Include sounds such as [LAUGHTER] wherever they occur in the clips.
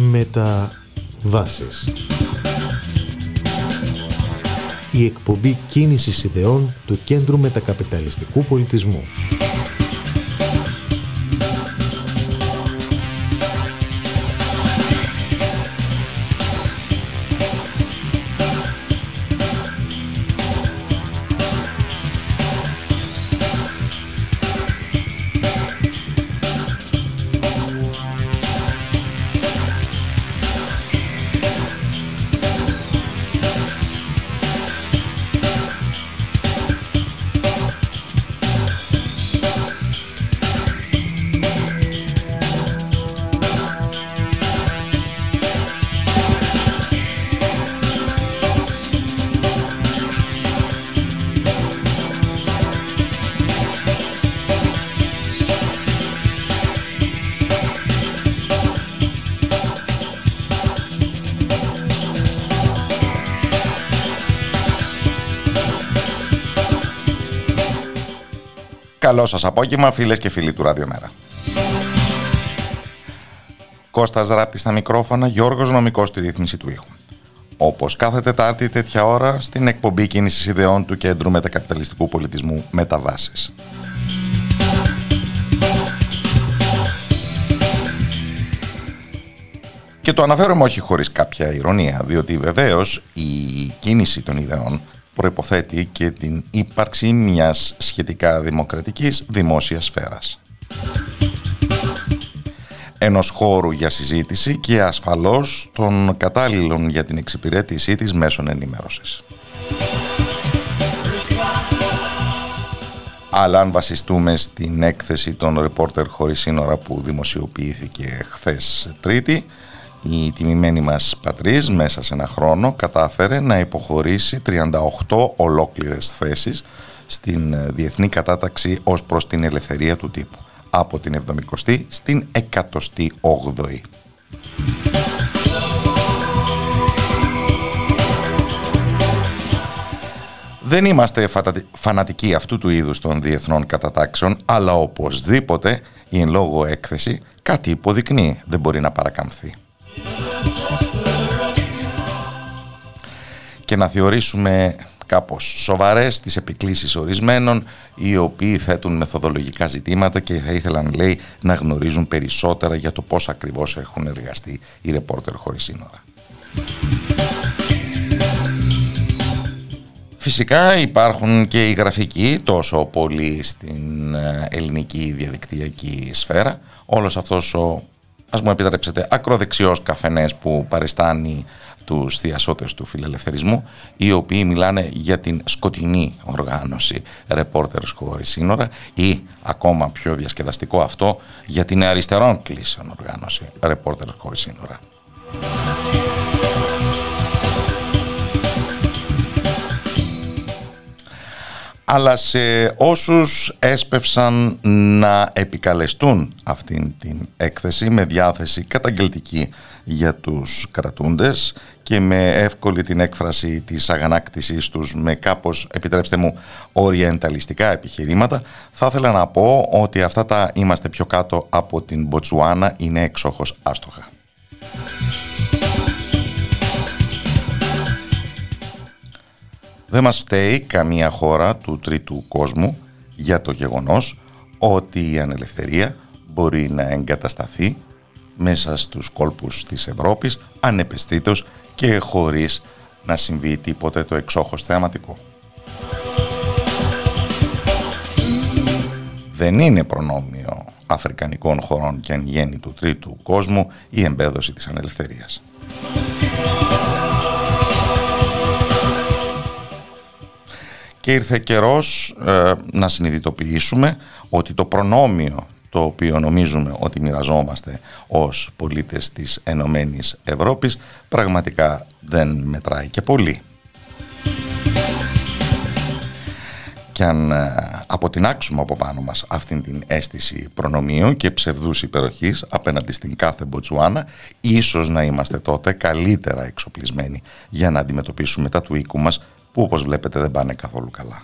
Μεταβάσεις. Η εκπομπή κίνησης ιδεών του Κέντρου Μετακαπιταλιστικού Πολιτισμού. Καλό σας απόγευμα φίλες και φίλοι του Ραδιομέρα. Κώστας Ράπτη στα μικρόφωνα, Γιώργος Νομικός στη ρύθμιση του ήχου. Όπως κάθε Τετάρτη τέτοια ώρα στην εκπομπή κίνησης ιδεών του Κέντρου Μετακαπιταλιστικού Πολιτισμού Μεταβάσεις. Και το αναφέρομαι όχι χωρίς κάποια ηρωνία, διότι βεβαίως η κίνηση των ιδεών προϋποθέτει και την ύπαρξη μιας σχετικά δημοκρατικής δημόσιας σφαίρας. Ενός χώρου για συζήτηση και ασφαλώς των κατάλληλων για την εξυπηρέτησή της μέσων ενημέρωσης. Αλλά αν βασιστούμε στην έκθεση των ρεπόρτερ χωρίς σύνορα που δημοσιοποιήθηκε χθες Τρίτη, η τιμημένη μας πατρίς μέσα σε ένα χρόνο κατάφερε να υποχωρήσει 38 ολόκληρες θέσεις στην ε, διεθνή κατάταξη ως προς την ελευθερία του τύπου από την 70η στην 108η. Δεν είμαστε φανατικοί αυτού του είδους των διεθνών κατατάξεων, αλλά οπωσδήποτε η εν λόγω έκθεση κάτι υποδεικνύει, δεν μπορεί να παρακαμφθεί και να θεωρήσουμε κάπως σοβαρές τις επικλήσεις ορισμένων οι οποίοι θέτουν μεθοδολογικά ζητήματα και θα ήθελαν λέει να γνωρίζουν περισσότερα για το πώς ακριβώς έχουν εργαστεί οι ρεπόρτερ χωρίς σύνορα. Φυσικά υπάρχουν και οι γραφικοί τόσο πολύ στην ε, ελληνική διαδικτυακή σφαίρα. Όλος αυτός ο ας μου επιτρέψετε, ακροδεξιός καφενές που παριστάνει τους θειασότες του φιλελευθερισμού, οι οποίοι μιλάνε για την σκοτεινή οργάνωση Reporters χωρίς σύνορα ή ακόμα πιο διασκεδαστικό αυτό για την αριστερών κλήσεων οργάνωση Reporters χωρίς σύνορα. Αλλά σε όσους έσπευσαν να επικαλεστούν αυτήν την έκθεση με διάθεση καταγγελτική για τους κρατούντες και με εύκολη την έκφραση της αγανάκτησης τους με κάπως, επιτρέψτε μου, οριενταλιστικά επιχειρήματα, θα ήθελα να πω ότι αυτά τα είμαστε πιο κάτω από την Μποτσουάνα είναι εξόχως άστοχα. Δεν μας φταίει καμία χώρα του τρίτου κόσμου για το γεγονός ότι η ανελευθερία μπορεί να εγκατασταθεί μέσα στους κόλπους της Ευρώπης ανεπαισθήτως και χωρίς να συμβεί τίποτε το εξόχως θεαματικό. Δεν είναι προνόμιο αφρικανικών χωρών και εν γέννη του τρίτου κόσμου η εμπέδωση της ανελευθερίας. Και ήρθε καιρός ε, να συνειδητοποιήσουμε ότι το προνόμιο το οποίο νομίζουμε ότι μοιραζόμαστε ως πολίτες της Ενωμένης Ευρώπης πραγματικά δεν μετράει και πολύ. Και αν ε, αποτινάξουμε από πάνω μας αυτήν την αίσθηση προνομίου και ψευδούς υπεροχής απέναντι στην κάθε Μποτσουάνα, ίσως να είμαστε τότε καλύτερα εξοπλισμένοι για να αντιμετωπίσουμε τα του οίκου μας που όπως βλέπετε δεν πάνε καθόλου καλά.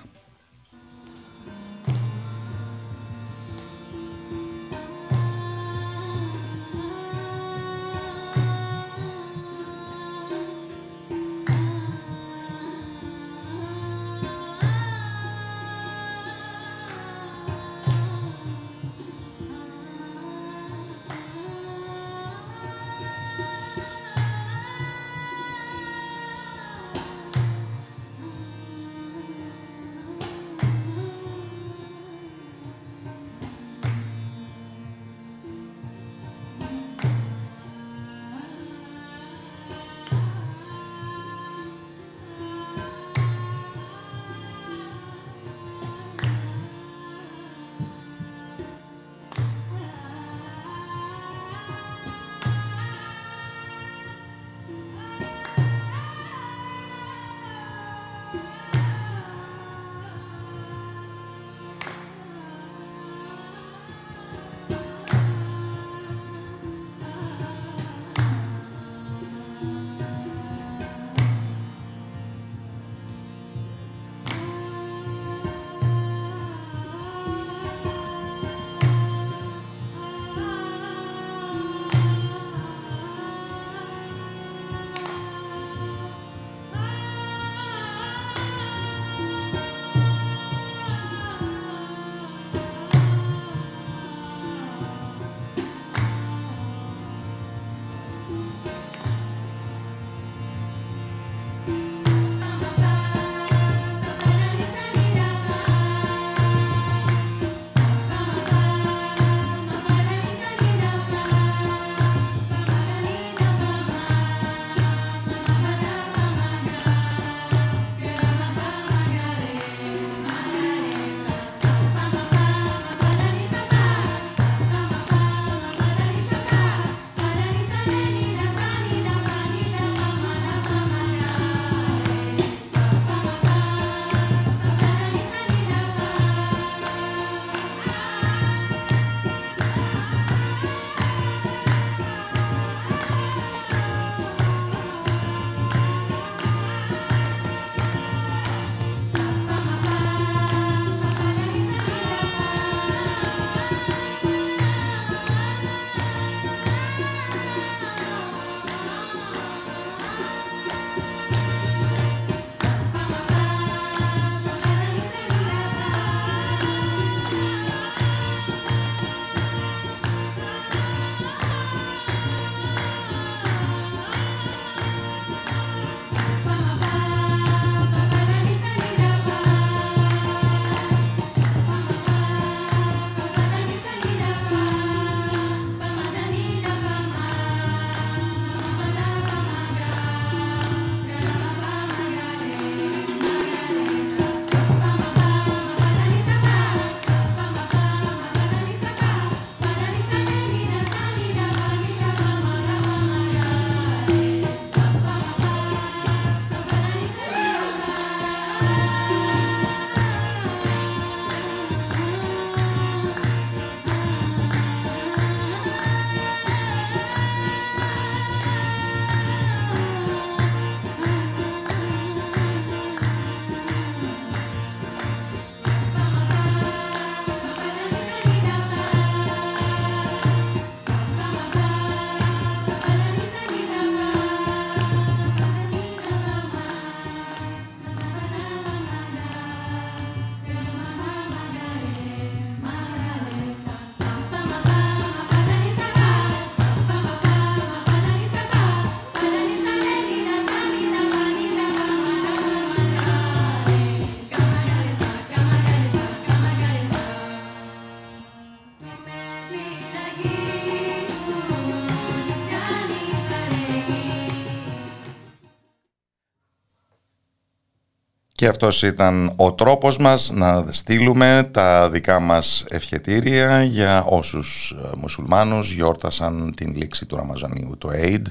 Αυτός ήταν ο τρόπος μας να στείλουμε τα δικά μας ευχετήρια για όσους ε, μουσουλμάνους γιόρτασαν την λήξη του Ραμαζανίου, το Eid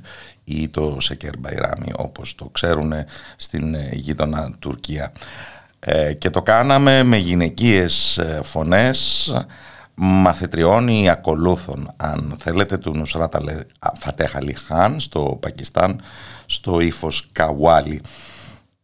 ή το Σεκέρ Μπαϊράμι όπως το ξέρουν στην ε, γείτονα Τουρκία. Ε, και το κάναμε με γυναικείες φωνές μαθητριών ή ακολούθων αν θέλετε του Νουσράτα Φατέχα Λιχάν στο Πακιστάν στο ύφος Καουάλι.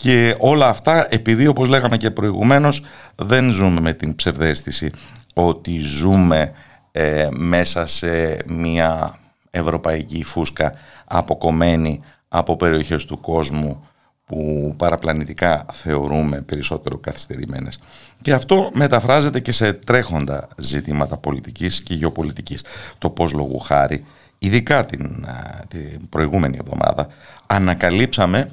Και όλα αυτά επειδή όπως λέγαμε και προηγουμένως δεν ζούμε με την ψευδέστηση ότι ζούμε ε, μέσα σε μια ευρωπαϊκή φούσκα αποκομμένη από περιοχές του κόσμου που παραπλανητικά θεωρούμε περισσότερο καθυστερημένες. Και αυτό μεταφράζεται και σε τρέχοντα ζητήματα πολιτικής και γεωπολιτικής. Το πώς λόγου χάρη, ειδικά την, την προηγούμενη εβδομάδα, ανακαλύψαμε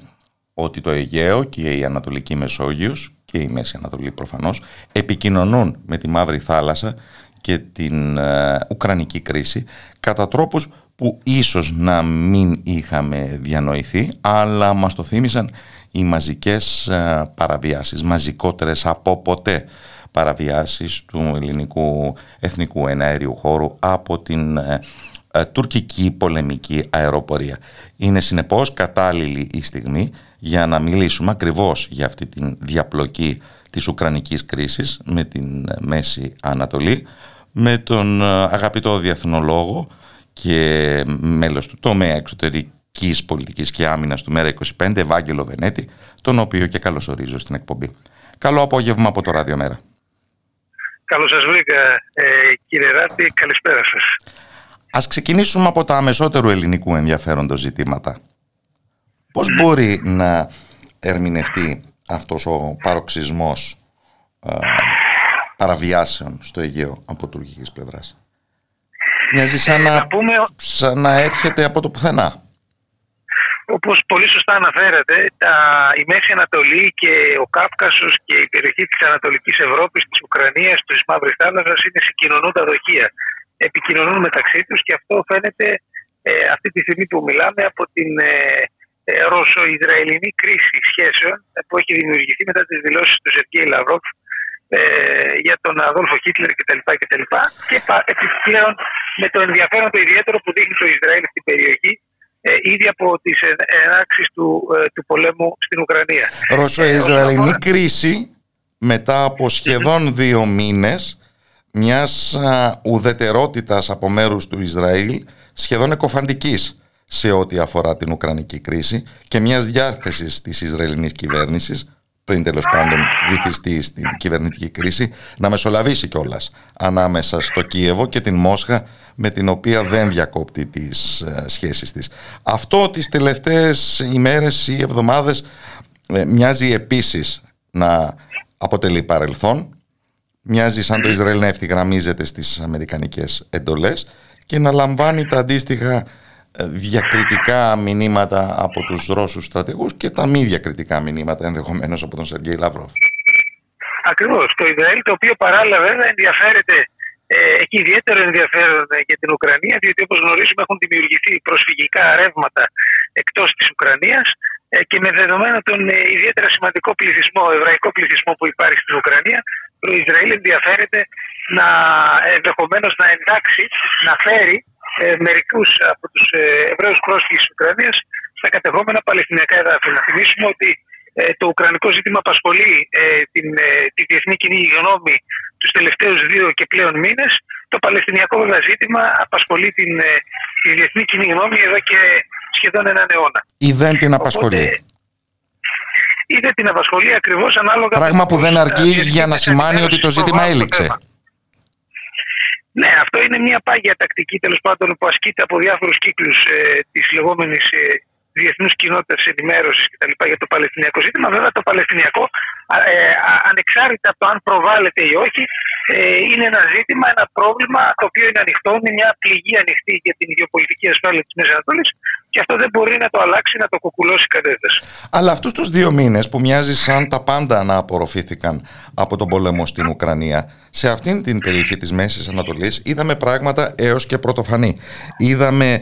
ότι το Αιγαίο και η Ανατολική Μεσόγειος και η Μέση Ανατολή προφανώς επικοινωνούν με τη Μαύρη Θάλασσα και την ε, Ουκρανική κρίση κατά τρόπους που ίσως να μην είχαμε διανοηθεί αλλά μας το θύμισαν οι μαζικές ε, παραβιάσεις, μαζικότερες από ποτέ παραβιάσεις του ελληνικού εθνικού εναέριου χώρου από την ε, τουρκική πολεμική αεροπορία. Είναι συνεπώς κατάλληλη η στιγμή για να μιλήσουμε ακριβώς για αυτή τη διαπλοκή της Ουκρανικής κρίσης με την Μέση Ανατολή με τον ε, αγαπητό διεθνολόγο και μέλος του τομέα εξωτερικής πολιτικής και άμυνας του ΜΕΡΑ25 Ευάγγελο Βενέτη τον οποίο και καλωσορίζω στην εκπομπή. Καλό απόγευμα από το Ράδιο Μέρα. Καλώς σας βρήκα ε, κύριε Ράτη, καλησπέρα σας. Ας ξεκινήσουμε από τα αμεσότερου ελληνικού ενδιαφέροντος ζητήματα. Πώς μπορεί να ερμηνευτεί αυτός ο παροξισμός α, παραβιάσεων στο Αιγαίο από τουρκικής πλευράς; Μοιάζει σαν να, πούμε... σαν να έρχεται από το πουθενά. Όπως πολύ σωστά αναφέρατε, τα, η Μέση Ανατολή και ο Κάφκασος και η περιοχή της Ανατολικής Ευρώπης, της Ουκρανίας, της Μαύρης Θάλασσας είναι συγκοινωνούντα δοχεία. Επικοινωνούν μεταξύ τους και αυτό φαίνεται ε, αυτή τη στιγμή που μιλάμε από την ε, ε, ρωσο-ισραηλινή κρίση σχέσεων ε, που έχει δημιουργηθεί μετά τις δηλώσεις του Σεργέη Λαυρόφ ε, για τον Αδόλφο Χίτλερ κτλ. Και, και επιπλέον με το ενδιαφέρον το ιδιαίτερο που δείχνει το Ισραήλ στην περιοχή ε, ήδη από τι ενάξει του, ε, του πολέμου στην Ουκρανία. Ρωσο-Ισραηλινή κρίση μετά από σχεδόν δύο μήνες μιας ουδετερότητας από μέρους του Ισραήλ σχεδόν εκοφαντικής σε ό,τι αφορά την Ουκρανική κρίση και μιας διάθεσης της Ισραηλινής κυβέρνησης πριν τέλος πάντων βυθιστεί στην κυβερνητική κρίση, να μεσολαβήσει κιόλας ανάμεσα στο Κίεβο και την Μόσχα με την οποία δεν διακόπτει τις ε, σχέσεις της. Αυτό τις τελευταίες ημέρες ή εβδομάδες ε, μοιάζει επίσης να αποτελεί παρελθόν, μοιάζει σαν το Ισραήλ να ευθυγραμμίζεται στις αμερικανικές εντολές και να λαμβάνει τα αντίστοιχα διακριτικά μηνύματα από τους Ρώσους στρατηγούς και τα μη διακριτικά μηνύματα ενδεχομένως από τον Σεργέη Λαυρόφ. Ακριβώς. Το Ισραήλ το οποίο παράλληλα βέβαια ενδιαφέρεται ε, έχει ιδιαίτερο ενδιαφέρον ε, για την Ουκρανία, διότι όπως γνωρίζουμε έχουν δημιουργηθεί προσφυγικά ρεύματα εκτός της Ουκρανίας ε, και με δεδομένο τον ε, ιδιαίτερα σημαντικό πληθυσμό, εβραϊκό πληθυσμό που υπάρχει στην Ουκρανία, το Ισραήλ ενδιαφέρεται να ενδεχομένως να εντάξει, να φέρει ε, μερικούς από τους ε, Εβραίους πρόσφυγες της Ουκρανίας στα κατεχόμενα Παλαιστινιακά εδάφη. Να θυμίσουμε ότι ε, το Ουκρανικό ζήτημα απασχολεί ε, την, ε, τη διεθνή κοινή γνώμη τους τελευταίους δύο και πλέον μήνες. Το Παλαιστινιακό βέβαια ζήτημα απασχολεί την, ε, τη διεθνή κοινή γνώμη εδώ και σχεδόν έναν αιώνα. Ή δεν την απασχολεί. ή δεν την απασχολεί ακριβώς ανάλογα. Πράγμα που δεν αρκεί για να σημάνει ότι το ζήτημα έληξε. Ναι, αυτό είναι μια πάγια τακτική τέλος πάντων που ασκείται από διάφορους κύκλους ε, της λεγόμενης ε, διεθνούς κοινότητας ενημέρωσης κτλ. για το Παλαιστινιακό ζήτημα. Βέβαια, το Παλαιστινιακό, ε, ανεξάρτητα από το αν προβάλλεται ή όχι, ε, είναι ένα ζήτημα, ένα πρόβλημα το οποίο είναι ανοιχτό, είναι μια πληγή ανοιχτή για την γεωπολιτική ασφάλεια της Μέσης Ανατολής και αυτό δεν μπορεί να το αλλάξει, να το κουκουλώσει κανένας. Αλλά αυτούς τους δύο μήνες που μοιάζει σαν τα πάντα να απορροφήθηκαν από τον πόλεμο στην Ουκρανία, σε αυτήν την περιοχή της Μέσης Ανατολής είδαμε πράγματα έως και πρωτοφανή. Είδαμε ε,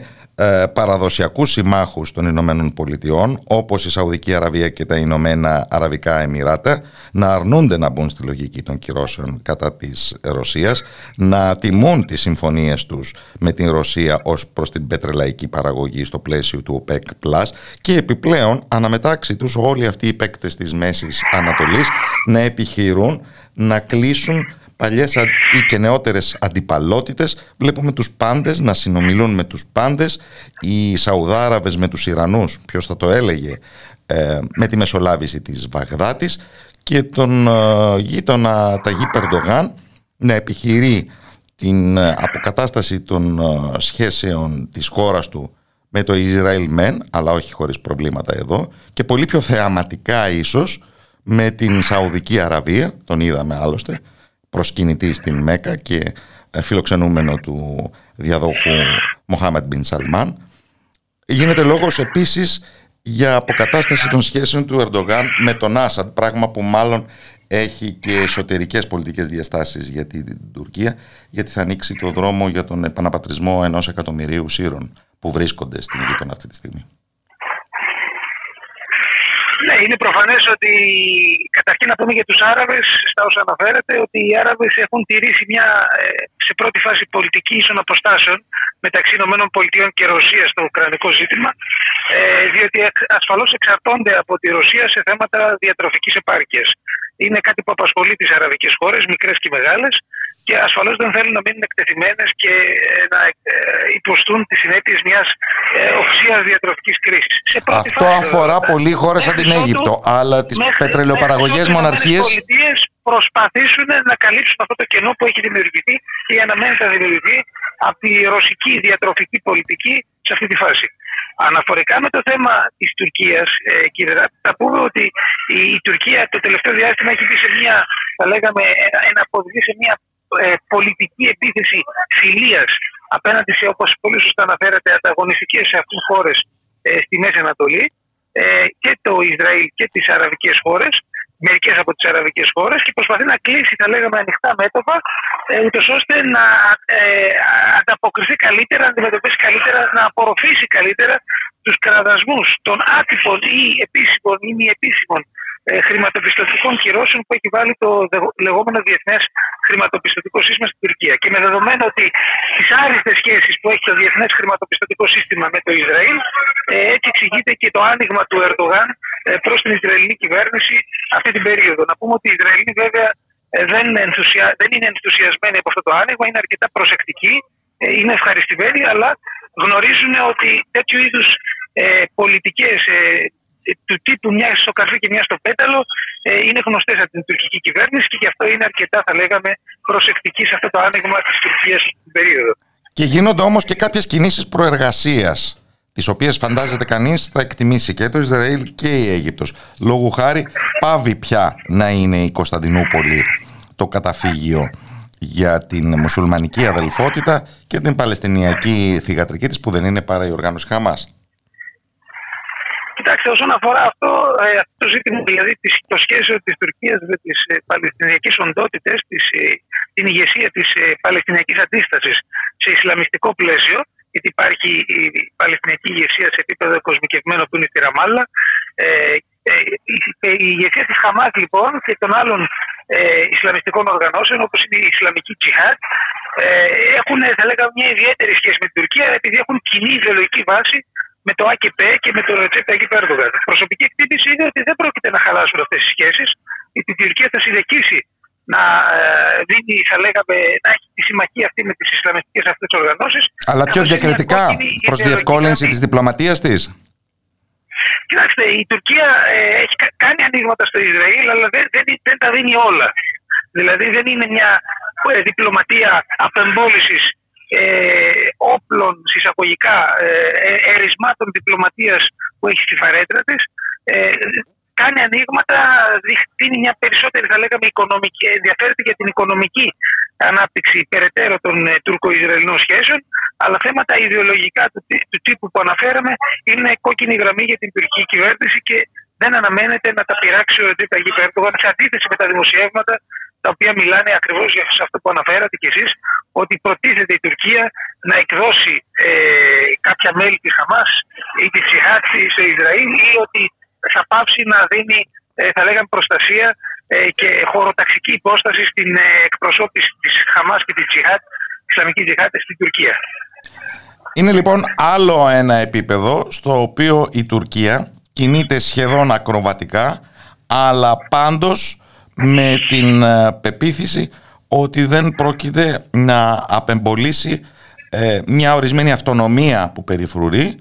παραδοσιακούς συμμάχους των Ηνωμένων Πολιτειών όπως η Σαουδική Αραβία και τα Ηνωμένα Αραβικά Εμμυράτα να αρνούνται να μπουν στη λογική των κυρώσεων κατά της Ρωσίας να τιμούν τις συμφωνίες τους με την Ρωσία ως προς την πετρελαϊκή παραγωγή στο πλαίσιο του OPEC και επιπλέον αναμετάξει τους όλοι αυτοί οι παίκτες της Μέσης Ανατολής να επιχειρούν να κλείσουν παλιές ή και νεότερες αντιπαλότητες. Βλέπουμε τους πάντες να συνομιλούν με τους πάντες. Οι Σαουδάραβες με τους Ιρανούς ποιος θα το έλεγε ε, με τη μεσολάβηση της Βαγδάτης και τον ε, γείτονα Ταγί Περντογάν να επιχειρεί την ε, αποκατάσταση των ε, σχέσεων της χώρας του με το Ισραήλ μεν, αλλά όχι χωρίς προβλήματα εδώ. Και πολύ πιο θεαματικά ίσως με την Σαουδική Αραβία, τον είδαμε άλλωστε, προσκυνητή στην Μέκα και ε, φιλοξενούμενο του διαδόχου Μοχάμετ Μπιν Σαλμάν. Γίνεται λόγος επίσης για αποκατάσταση των σχέσεων του Ερντογάν με τον Άσαντ, πράγμα που μάλλον έχει και εσωτερικές πολιτικές διαστάσεις για την Τουρκία, γιατί θα ανοίξει το δρόμο για τον επαναπατρισμό ενός εκατομμυρίου Σύρων που βρίσκονται στην γείτονα αυτή τη στιγμή. Ναι, είναι προφανές ότι καταρχήν να πούμε για τους Άραβες, στα όσα αναφέρατε, ότι οι Άραβες έχουν τηρήσει μια ε, σε πρώτη φάση πολιτική ίσων αποστάσεων μεταξύ ΗΠΑ και Ρωσίας στο ουκρανικό ζήτημα, ε, διότι ασφαλώς εξαρτώνται από τη Ρωσία σε θέματα διατροφικής επάρκειας. Είναι κάτι που απασχολεί τις αραβικές χώρες, μικρές και μεγάλες, και ασφαλώς δεν θέλουν να μείνουν εκτεθειμένες και ε, να ε, υποστούν τις συνέπειες μιας ε, οξίας διατροφικής κρίσης. Αυτό αφορά πολλοί χώρες σαν την Αίγυπτο, αλλά τις πετρελαιοπαραγωγές μοναρχίε. Οι προσπαθήσουν να καλύψουν αυτό το κενό που έχει δημιουργηθεί και αναμένεται να δημιουργηθεί από τη ρωσική διατροφική πολιτική σε αυτή τη φάση. Αναφορικά με το θέμα της Τουρκίας, ε, κύριε Ράπη, θα πούμε ότι η, Τουρκία το τελευταίο διάστημα έχει μπει σε μια, θα λέγαμε, ένα, ένα σε μια ε, πολιτική επίθεση φιλίας απέναντι σε, όπως πολύ σωστά αναφέρατε, ανταγωνιστικές σε αυτούς χώρες ε, στη Μέση Ανατολή ε, και το Ισραήλ και τις αραβικές χώρες, μερικές από τις αραβικές χώρες, και προσπαθεί να κλείσει, θα λέγαμε, ανοιχτά μέτωπα, ε, ούτως ώστε να ε, ανταποκριθεί καλύτερα, να αντιμετωπίσει καλύτερα, να απορροφήσει καλύτερα τους κραδασμούς των άτυπων ή επίσημων ή μη επίσημων ε, χρηματοπιστωτικών κυρώσεων που έχει βάλει το λεγόμενο διεθνές χρηματοπιστωτικό σύστημα στην Τουρκία. Και με δεδομένο ότι τις άριστες σχέσεις που έχει το διεθνές χρηματοπιστωτικό σύστημα με το Ισραήλ, ε, έτσι εξηγείται και το άνοιγμα του Ερντογάν ε, προς την Ισραηλινή κυβέρνηση αυτή την περίοδο. Να πούμε ότι οι Ισραηλοί βέβαια δεν, ενθουσια... δεν είναι ενθουσιασμένοι από αυτό το άνοιγμα, είναι αρκετά προσεκτικοί, είναι ευχαριστημένοι, αλλά γνωρίζουν ότι τέτοιου είδους πολιτικές του τύπου μιας στο καρφί και μιας στο πέταλο ε, είναι γνωστές από την τουρκική κυβέρνηση και γι' αυτό είναι αρκετά, θα λέγαμε, προσεκτική σε αυτό το άνοιγμα της Τουρκίας στην περίοδο. Και γίνονται όμως και κάποιες κινήσεις προεργασίας, τις οποίες φαντάζεται κανείς θα εκτιμήσει και το Ισραήλ και η Αίγυπτος. Λόγου χάρη, πάβει πια να είναι η Κωνσταντινούπολη το καταφύγιο για την μουσουλμανική αδελφότητα και την παλαιστινιακή θηγατρική της που δεν είναι παρά η οργάνωση Χαμάς. Κοιτάξτε, όσον αφορά αυτό, ε, αυτό το ζήτημα, δηλαδή το σχέσιο της Τουρκίας με τις ε, Παλαιστινιακές οντότητες, ε, την ηγεσία της ε, Παλαιστινιακής αντίστασης σε Ισλαμιστικό πλαίσιο, γιατί υπάρχει η Παλαιστινιακή ηγεσία σε επίπεδο κοσμικευμένο που είναι στη Ραμάλα. Ε, ε, η ηγεσία της Χαμάς λοιπόν και των άλλων ε, Ισλαμιστικών οργανώσεων όπως είναι η Ισλαμική Τσιχάτ ε, έχουν θα λέγαμε μια ιδιαίτερη σχέση με την Τουρκία επειδή έχουν κοινή ιδεολογική βάση με το ΑΚΠ και με το Ρετσέπ Ταγί Πέρντογαν. Προσωπική εκτίμηση είναι ότι δεν πρόκειται να χαλάσουν αυτές τι σχέσεις. Η Τουρκία θα συνεχίσει να ε, δίνει, θα λέγαμε, να έχει τη συμμαχία αυτή με τις Ισλαμιστικές αυτές οργανώσεις. Αλλά πιο διακριτικά προς διευκόλυνση της διπλωματίας της. Κοιτάξτε, η Τουρκία ε, έχει κάνει ανοίγματα στο Ισραήλ, αλλά δεν, δεν, δεν τα δίνει όλα. Δηλαδή δεν είναι μια ε, διπλωματία απεμπόλησης ε, όπλων συσσαγωγικά ε, ε, ερισμάτων διπλωματίας που έχει στη φαρέτρα της ε, κάνει ανοίγματα, δίνει μια περισσότερη θα λέγαμε οικονομική, ενδιαφέρεται για την οικονομική ανάπτυξη περαιτέρω των ε, τουρκο-ισραηλινών σχέσεων αλλά θέματα ιδεολογικά του, του τύπου που αναφέραμε είναι κόκκινη γραμμή για την τουρκική κυβέρνηση και δεν αναμένεται να τα πειράξει ο Ρετζέπ Αγγί σε αντίθεση με τα δημοσιεύματα τα οποία μιλάνε ακριβώς για αυτό που αναφέρατε κι εσείς, ότι προτίθεται η Τουρκία να εκδώσει ε, κάποια μέλη της Χαμάς ή της Τσιχάτ στο Ισραήλ ή ότι θα πάψει να δίνει, ε, θα λέγαμε, προστασία ε, και χωροταξική υπόσταση στην ε, εκπροσώπηση της Χαμάς και της Τσιχάτ, Ισλαμικής Τσιχάτ στην Τουρκία. Είναι λοιπόν άλλο ένα επίπεδο στο οποίο η Τουρκία κινείται σχεδόν ακροβατικά αλλά πάντως με την ε, πεποίθηση ότι δεν πρόκειται να απεμπολίσει ε, μια ορισμένη αυτονομία που περιφρουρεί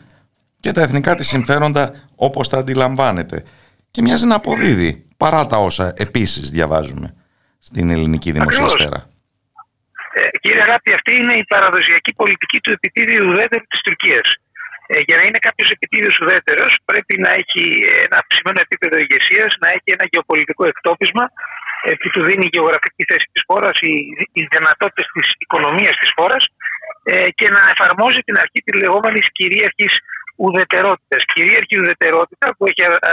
και τα εθνικά της συμφέροντα όπως τα αντιλαμβάνεται. Και μοιάζει να αποδίδει παρά τα όσα επίσης διαβάζουμε στην ελληνική δημοσιοσφαίρα. Ε, κύριε Αγάπη, αυτή είναι η παραδοσιακή πολιτική του επιτίδιου ουδέτερου της Τουρκίας. Ε, για να είναι κάποιος επιτίδιος ουδέτερος, πρέπει να έχει ένα αυξημένο επίπεδο ηγεσίας, να έχει ένα γεωπολιτικό εκτόπισμα ε, που του δίνει η γεωγραφική θέση της χώρας, οι, οι δυνατότητες της οικονομίας της χώρας ε, και να εφαρμόζει την αρχή της λεγόμενης κυρίαρχης ουδετερότητας. Κυρίαρχη ουδετερότητα που έχει ε,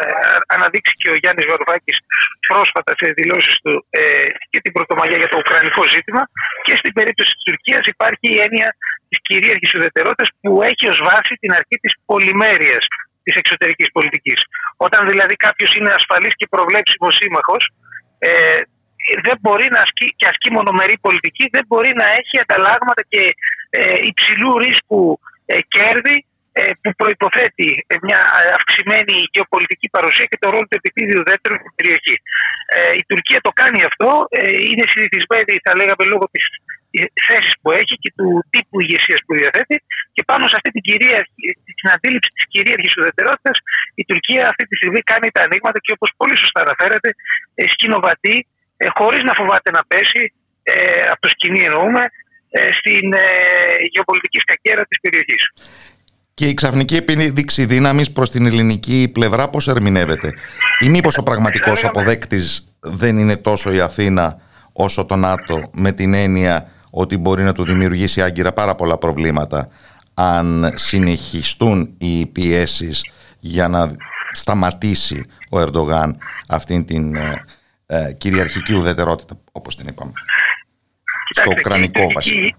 αναδείξει και ο Γιάννης Βαρουφάκη πρόσφατα σε δηλώσεις του ε, και την Πρωτομαγιά για το Ουκρανικό ζήτημα. Και στην περίπτωση της Τουρκίας υπάρχει η έννοια τη κυρίαρχη ουδετερότητα που έχει ως βάση την αρχή της πολυμέρειας της εξωτερικής πολιτικής. Όταν δηλαδή κάποιος είναι ασφαλής και προβλέψιμος σύμμαχος, ε, δεν μπορεί να ασκεί και ασκεί μονομερή πολιτική, δεν μπορεί να έχει ανταλλάγματα και ε, υψηλού ρίσκου ε, κέρδη ε, που προποθέτει μια αυξημένη γεωπολιτική παρουσία και το ρόλο του επιτίδιου δεύτερου στην περιοχή. Ε, η Τουρκία το κάνει αυτό, ε, είναι συνηθισμένη, θα λέγαμε, λόγω της θέση που έχει και του τύπου ηγεσίας που διαθέτει. Και πάνω σε αυτή την, κυρία, την αντίληψη της κυρίαρχης ουδετερότητας, η Τουρκία αυτή τη στιγμή κάνει τα ανοίγματα και όπως πολύ σωστά αναφέρατε, σκηνοβατεί, χωρίς να φοβάται να πέσει, από το σκηνή εννοούμε, στην γεωπολιτική σκακέρα της περιοχής. Και η ξαφνική επίδειξη δύναμης προς την ελληνική πλευρά πώς ερμηνεύεται, ή μήπως ο πραγματικός αποδέκτης δεν είναι τόσο η Αθήνα όσο το ΝΑΤΟ, με την έννοια ότι μπορεί να του δημιουργήσει άγκυρα πάρα πολλά προβλήματα αν συνεχιστούν οι πιέσεις για να σταματήσει ο Ερντογάν αυτήν την ε, ε, κυριαρχική ουδετερότητα όπως την είπαμε στο ουκρανικό βασικά.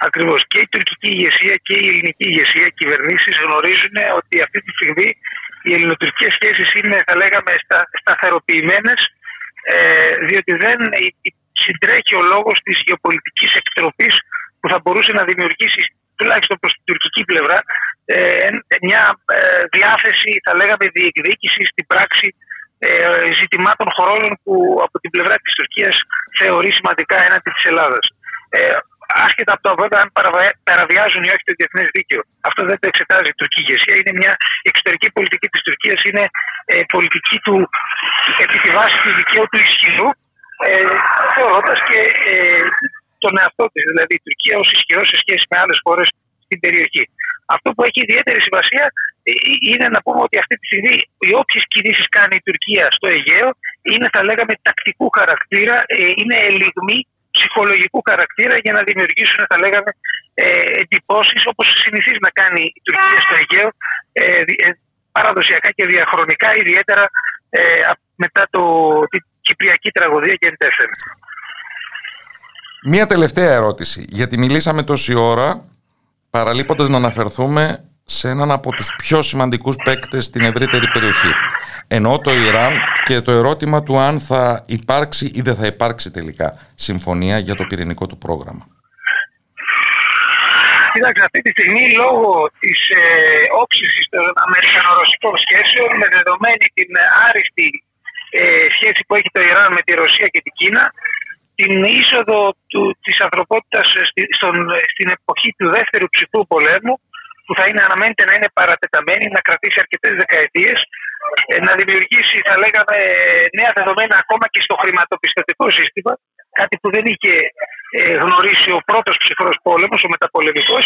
Ακριβώς. Και η τουρκική ηγεσία και η ελληνική ηγεσία, οι κυβερνήσεις γνωρίζουν ότι αυτή τη στιγμή οι ελληνοτουρκικές σχέσεις είναι, θα λέγαμε, στα, σταθεροποιημένες, ε, διότι δεν συντρέχει ο λόγος της γεωπολιτικής εκτροπή που θα μπορούσε να δημιουργήσει, τουλάχιστον προς την τουρκική πλευρά, ε, μια ε, διάθεση, θα λέγαμε, διεκδίκησης στην πράξη ε, ζητημάτων χωρών που από την πλευρά της Τουρκίας θεωρεί σημαντικά έναντι της Ελλάδας. Ε, άσχετα από το βέβαια αν παραβιάζουν ή όχι το διεθνές δίκαιο. Αυτό δεν το εξετάζει η τουρκική ηγεσία. Είναι μια εξωτερική πολιτική της Τουρκίας, είναι ε, πολιτική του επί τη βάση του δικαίου του ισχυρού, ε, θεωρώντας και ε, τον εαυτό της, δηλαδή η Τουρκία, ως ισχυρό σε σχέση με άλλες χώρες στην περιοχή. Αυτό που έχει ιδιαίτερη σημασία ε, είναι να πούμε ότι αυτή τη στιγμή οι όποιες κινήσεις κάνει η Τουρκία στο Αιγαίο είναι, θα λέγαμε, τακτικού χαρακτήρα, ε, είναι ελιγμοί ψυχολογικού χαρακτήρα για να δημιουργήσουν, θα λέγαμε, ε, εντυπώσεις όπως συνηθίζει να κάνει η Τουρκία στο Αιγαίο ε, ε, παραδοσιακά και διαχρονικά, ιδιαίτερα ε, μετά το, την Κυπριακή τραγωδία και εντέφερε. Μία τελευταία ερώτηση, γιατί μιλήσαμε τόση ώρα παραλείποντας να αναφερθούμε σε έναν από τους πιο σημαντικούς παίκτες στην ευρύτερη περιοχή. Ενώ το Ιράν και το ερώτημα του αν θα υπάρξει ή δεν θα υπάρξει τελικά συμφωνία για το πυρηνικό του πρόγραμμα. Κοιτάξτε, αυτή τη στιγμή λόγω της ε, όψηση των Αμερικανο-Ρωσικών σχέσεων, με δεδομένη την άριστη ε, σχέση που έχει το Ιράν με τη Ρωσία και την Κίνα, την είσοδο του, της ανθρωπότητας στην εποχή του δεύτερου ψυχρού πολέμου, που θα είναι αναμένεται να είναι παρατεταμένη, να κρατήσει αρκετές δεκαετίες, ε, να δημιουργήσει, θα λέγαμε, νέα δεδομένα ακόμα και στο χρηματοπιστωτικό σύστημα, κάτι που δεν είχε ε, γνωρίσει ο πρώτος ψυχρός πόλεμος, ο μεταπολεμικός.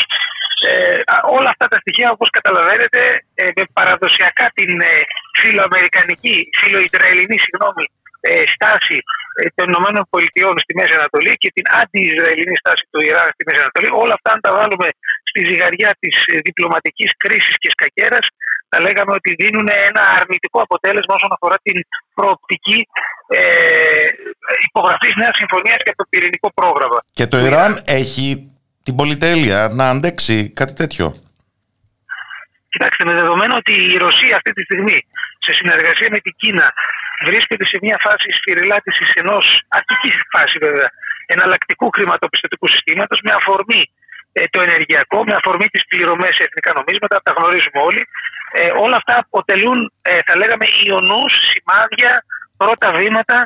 Ε, όλα αυτά τα στοιχεία, όπως καταλαβαίνετε, ε, με παραδοσιακά την ε, φιλοαμερικανική, φιλοϊσραηλινή, συγγνώμη, ε, στάση ε, των Ηνωμένων Πολιτειών στη Μέση Ανατολή και την αντι-Ισραηλινή στάση του Ιράν στη Μέση Ανατολή, όλα αυτά αν τα βάλουμε στη ζυγαριά της ε, διπλωματικής κρίσης και σκακέρας, θα λέγαμε ότι δίνουν ένα αρνητικό αποτέλεσμα όσον αφορά την προοπτική ε, υπογραφής νέας συμφωνίας και το πυρηνικό πρόγραμμα. Και το Ιράν έχει την πολυτέλεια να αντέξει κάτι τέτοιο. Κοιτάξτε, με δεδομένο ότι η Ρωσία αυτή τη στιγμή σε συνεργασία με την Κίνα βρίσκεται σε μια φάση σφυριλάτησης ενός αρχικής φάσης βέβαια εναλλακτικού χρηματοπιστωτικού συστήματος με αφορμή ε, το ενεργειακό, με αφορμή τις πληρωμές σε εθνικά νομίσματα, τα γνωρίζουμε όλοι. Ε, όλα αυτά αποτελούν, ε, θα λέγαμε, ιονούς, σημάδια, πρώτα βήματα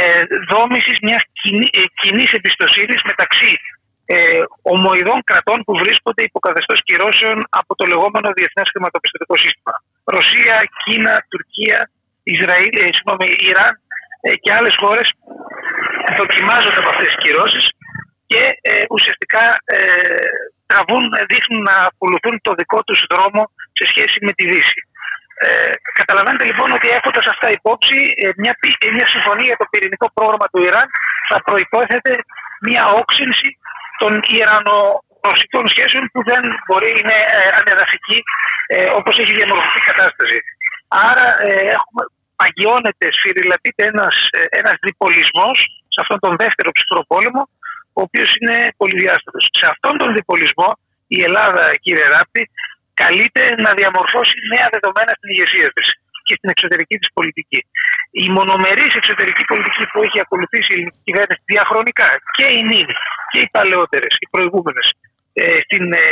ε, δόμησης μιας κοινή ε, εμπιστοσύνης μεταξύ ε, ομοειδών κρατών που βρίσκονται υπό καθεστώς κυρώσεων από το λεγόμενο διεθνές χρηματοπιστωτικό σύστημα. Ρωσία, Κίνα, Τουρκία, Ισραήλ, ε, συγγνώμη, Ιράν ε, και άλλες χώρες δοκιμάζονται από αυτές τις κυρώσεις και ε, ουσιαστικά ε, τραβούν, δείχνουν να ακολουθούν το δικό τους δρόμο σε σχέση με τη Δύση. Ε, καταλαβαίνετε λοιπόν ότι έχοντας αυτά υπόψη, ε, μια, μια συμφωνία για το πυρηνικό πρόγραμμα του Ιράν θα προπόθεται μια όξυνση των Ιρανο-Ρωσικών σχέσεων που δεν μπορεί, είναι ε, ανεδαφική ε, όπως έχει διαμορφωθεί η κατάσταση. Άρα ε, έχουμε, παγιώνεται, σφυριλατείται ένας, ε, ένας διπολισμός σε αυτόν τον δεύτερο ψυχρό πόλεμο ο οποίος είναι πολυδιάστατος. Σε αυτόν τον διπολισμό η Ελλάδα, κύριε Ράπτη, καλείται να διαμορφώσει νέα δεδομένα στην ηγεσία της και στην εξωτερική της πολιτική. Η μονομερής εξωτερική πολιτική που έχει ακολουθήσει η ελληνική κυβέρνηση διαχρονικά και οι νύμοι και οι παλαιότερες, οι προηγούμενες, ε, στην ε,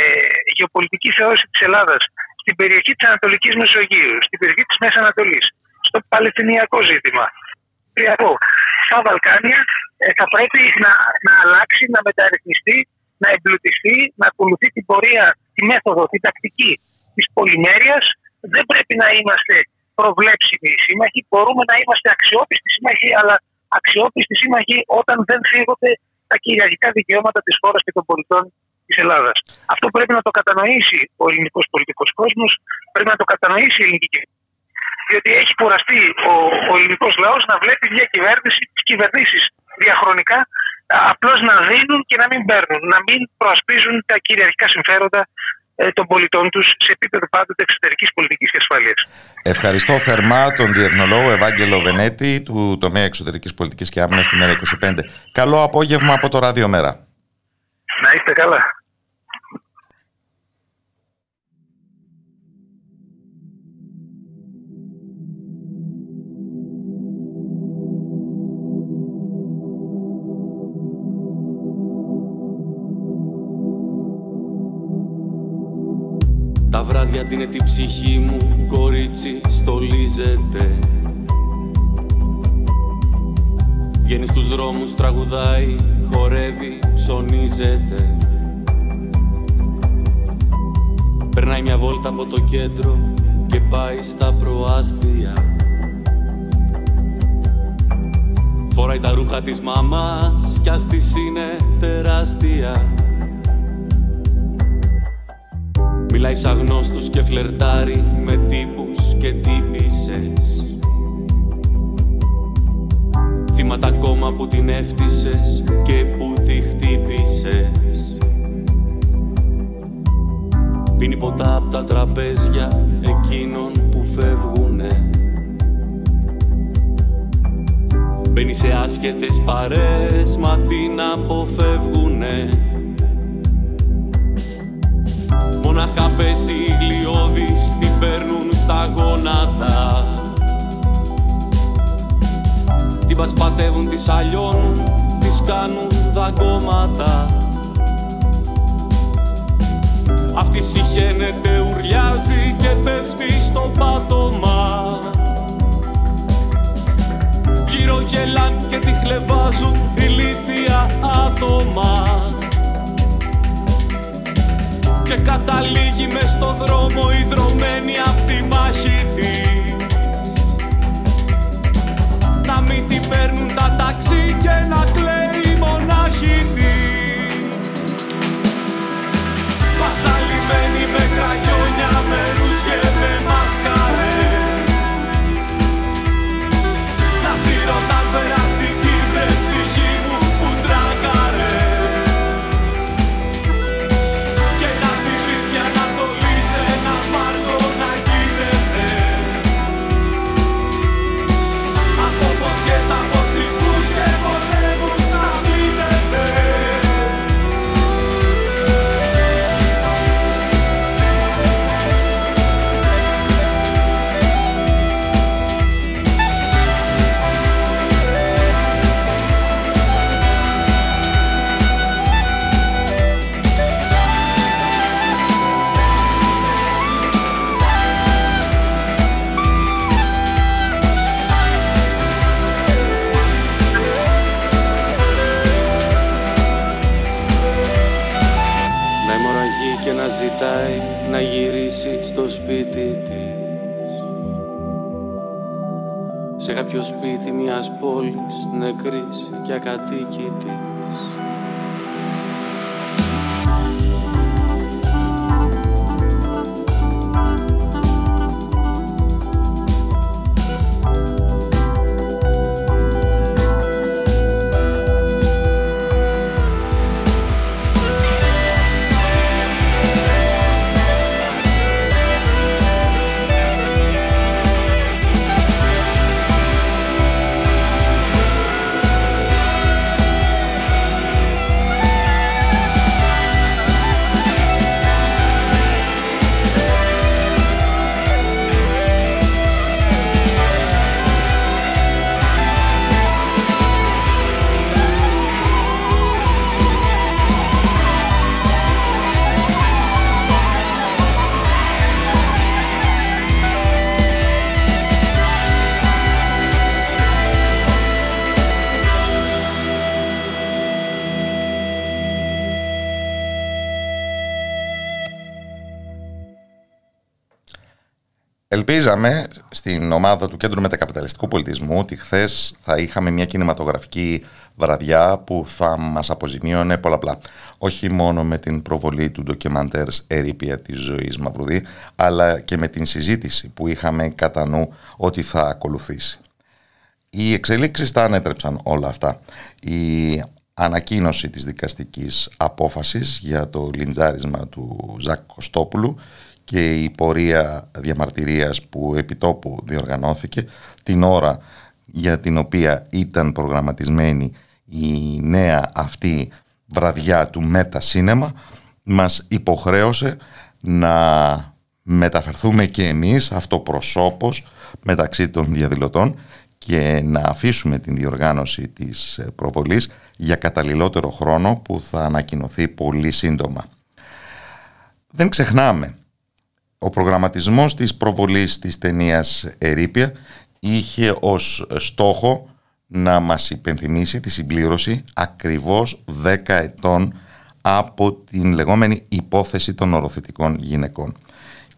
γεωπολιτική θεώρηση της Ελλάδας, στην περιοχή της Ανατολικής Μεσογείου, στην περιοχή της Μέσης Ανατολής, στο Παλαιστινιακό ζήτημα, στα Βαλκάνια, ε, θα πρέπει να, να αλλάξει, να μεταρρυθμιστεί, να εμπλουτιστεί, να ακολουθεί την πορεία, τη μέθοδο, την τακτική της πολυμέρειας. Δεν πρέπει να είμαστε προβλέψιμοι σύμμαχοι. Μπορούμε να είμαστε αξιόπιστοι σύμμαχοι, αλλά αξιόπιστοι σύμμαχοι όταν δεν φύγονται τα κυριαρχικά δικαιώματα της χώρας και των πολιτών της Ελλάδας. Αυτό πρέπει να το κατανοήσει ο ελληνικός πολιτικός κόσμος, πρέπει να το κατανοήσει η ελληνική κοινωνία. Διότι έχει κουραστεί ο, ο ελληνικός λαός να βλέπει μια κυβέρνηση, τις κυβερνήσεις διαχρονικά απλώς να δίνουν και να μην παίρνουν, να μην προασπίζουν τα κυριαρχικά συμφέροντα ε, των πολιτών τους σε επίπεδο πάντοτε εξωτερικής πολιτικής και ασφαλείας. Ευχαριστώ θερμά τον Διεθνολόγο Ευάγγελο Βενέτη του τομέα εξωτερικής πολιτικής και άμυνας του ΜΕΡΑ 25. Καλό απόγευμα από το Ράδιο Μέρα. Να είστε καλά. Τα βράδια την τη ψυχή μου κορίτσι στολίζεται. Βγαίνει στους δρόμους, τραγουδάει, χορεύει, ψωνίζεται. Περνάει μια βόλτα από το κέντρο και πάει στα προάστια. Φοράει τα ρούχα της μαμάς κι ας της είναι τεράστια Μιλάει σαν γνώστος και φλερτάρει με τύπους και τύπησες. Θύματα ακόμα που την έφτισες και που τη χτύπησες. Πίνει ποτά από τα τραπέζια εκείνων που φεύγουνε. Μπαίνει σε άσχετες παρές μα την αποφεύγουνε Μονάχα πέσει γλιώδης την παίρνουν στα γόνατα. Την πασπατεύουν, τις αλλιώνουν, τις κάνουν δαγκώματα. Αυτή συχαίνεται, ουρλιάζει και πέφτει στο πάτωμα. Γύρω γελάν και τη χλεβάζουν ηλίθια άτομα και καταλήγει μες στο δρόμο ιδρωμένη απ' τη μάχη της. Να μην την παίρνουν τα ταξί και να κλαίει μονάχη της. Πασαλιμένη με κραγιόνια, με ρούσκε, με μασκαρές Να τη ρωτάν Ελπίζαμε στην ομάδα του Κέντρου Μετακαπιταλιστικού Πολιτισμού ότι χθες θα είχαμε μια κινηματογραφική βραδιά που θα μας αποζημίωνε πολλαπλά. Όχι μόνο με την προβολή του ντοκιμαντέρ «Ερήπια της ζωής Μαυρουδή», αλλά και με την συζήτηση που είχαμε κατά νου ότι θα ακολουθήσει. Οι εξελίξεις τα ανέτρεψαν όλα αυτά. Η ανακοίνωση της δικαστικής απόφασης για το λιντζάρισμα του Ζακ Κωστόπουλου και η πορεία διαμαρτυρίας που επιτόπου διοργανώθηκε την ώρα για την οποία ήταν προγραμματισμένη η νέα αυτή βραδιά του Μέτα Σίνεμα μας υποχρέωσε να μεταφερθούμε και εμείς αυτοπροσώπως μεταξύ των διαδηλωτών και να αφήσουμε την διοργάνωση της προβολής για καταλληλότερο χρόνο που θα ανακοινωθεί πολύ σύντομα. Δεν ξεχνάμε ο προγραμματισμός της προβολής της ταινίας «Ερήπια» είχε ως στόχο να μας υπενθυμίσει τη συμπλήρωση ακριβώς 10 ετών από την λεγόμενη υπόθεση των οροθετικών γυναικών.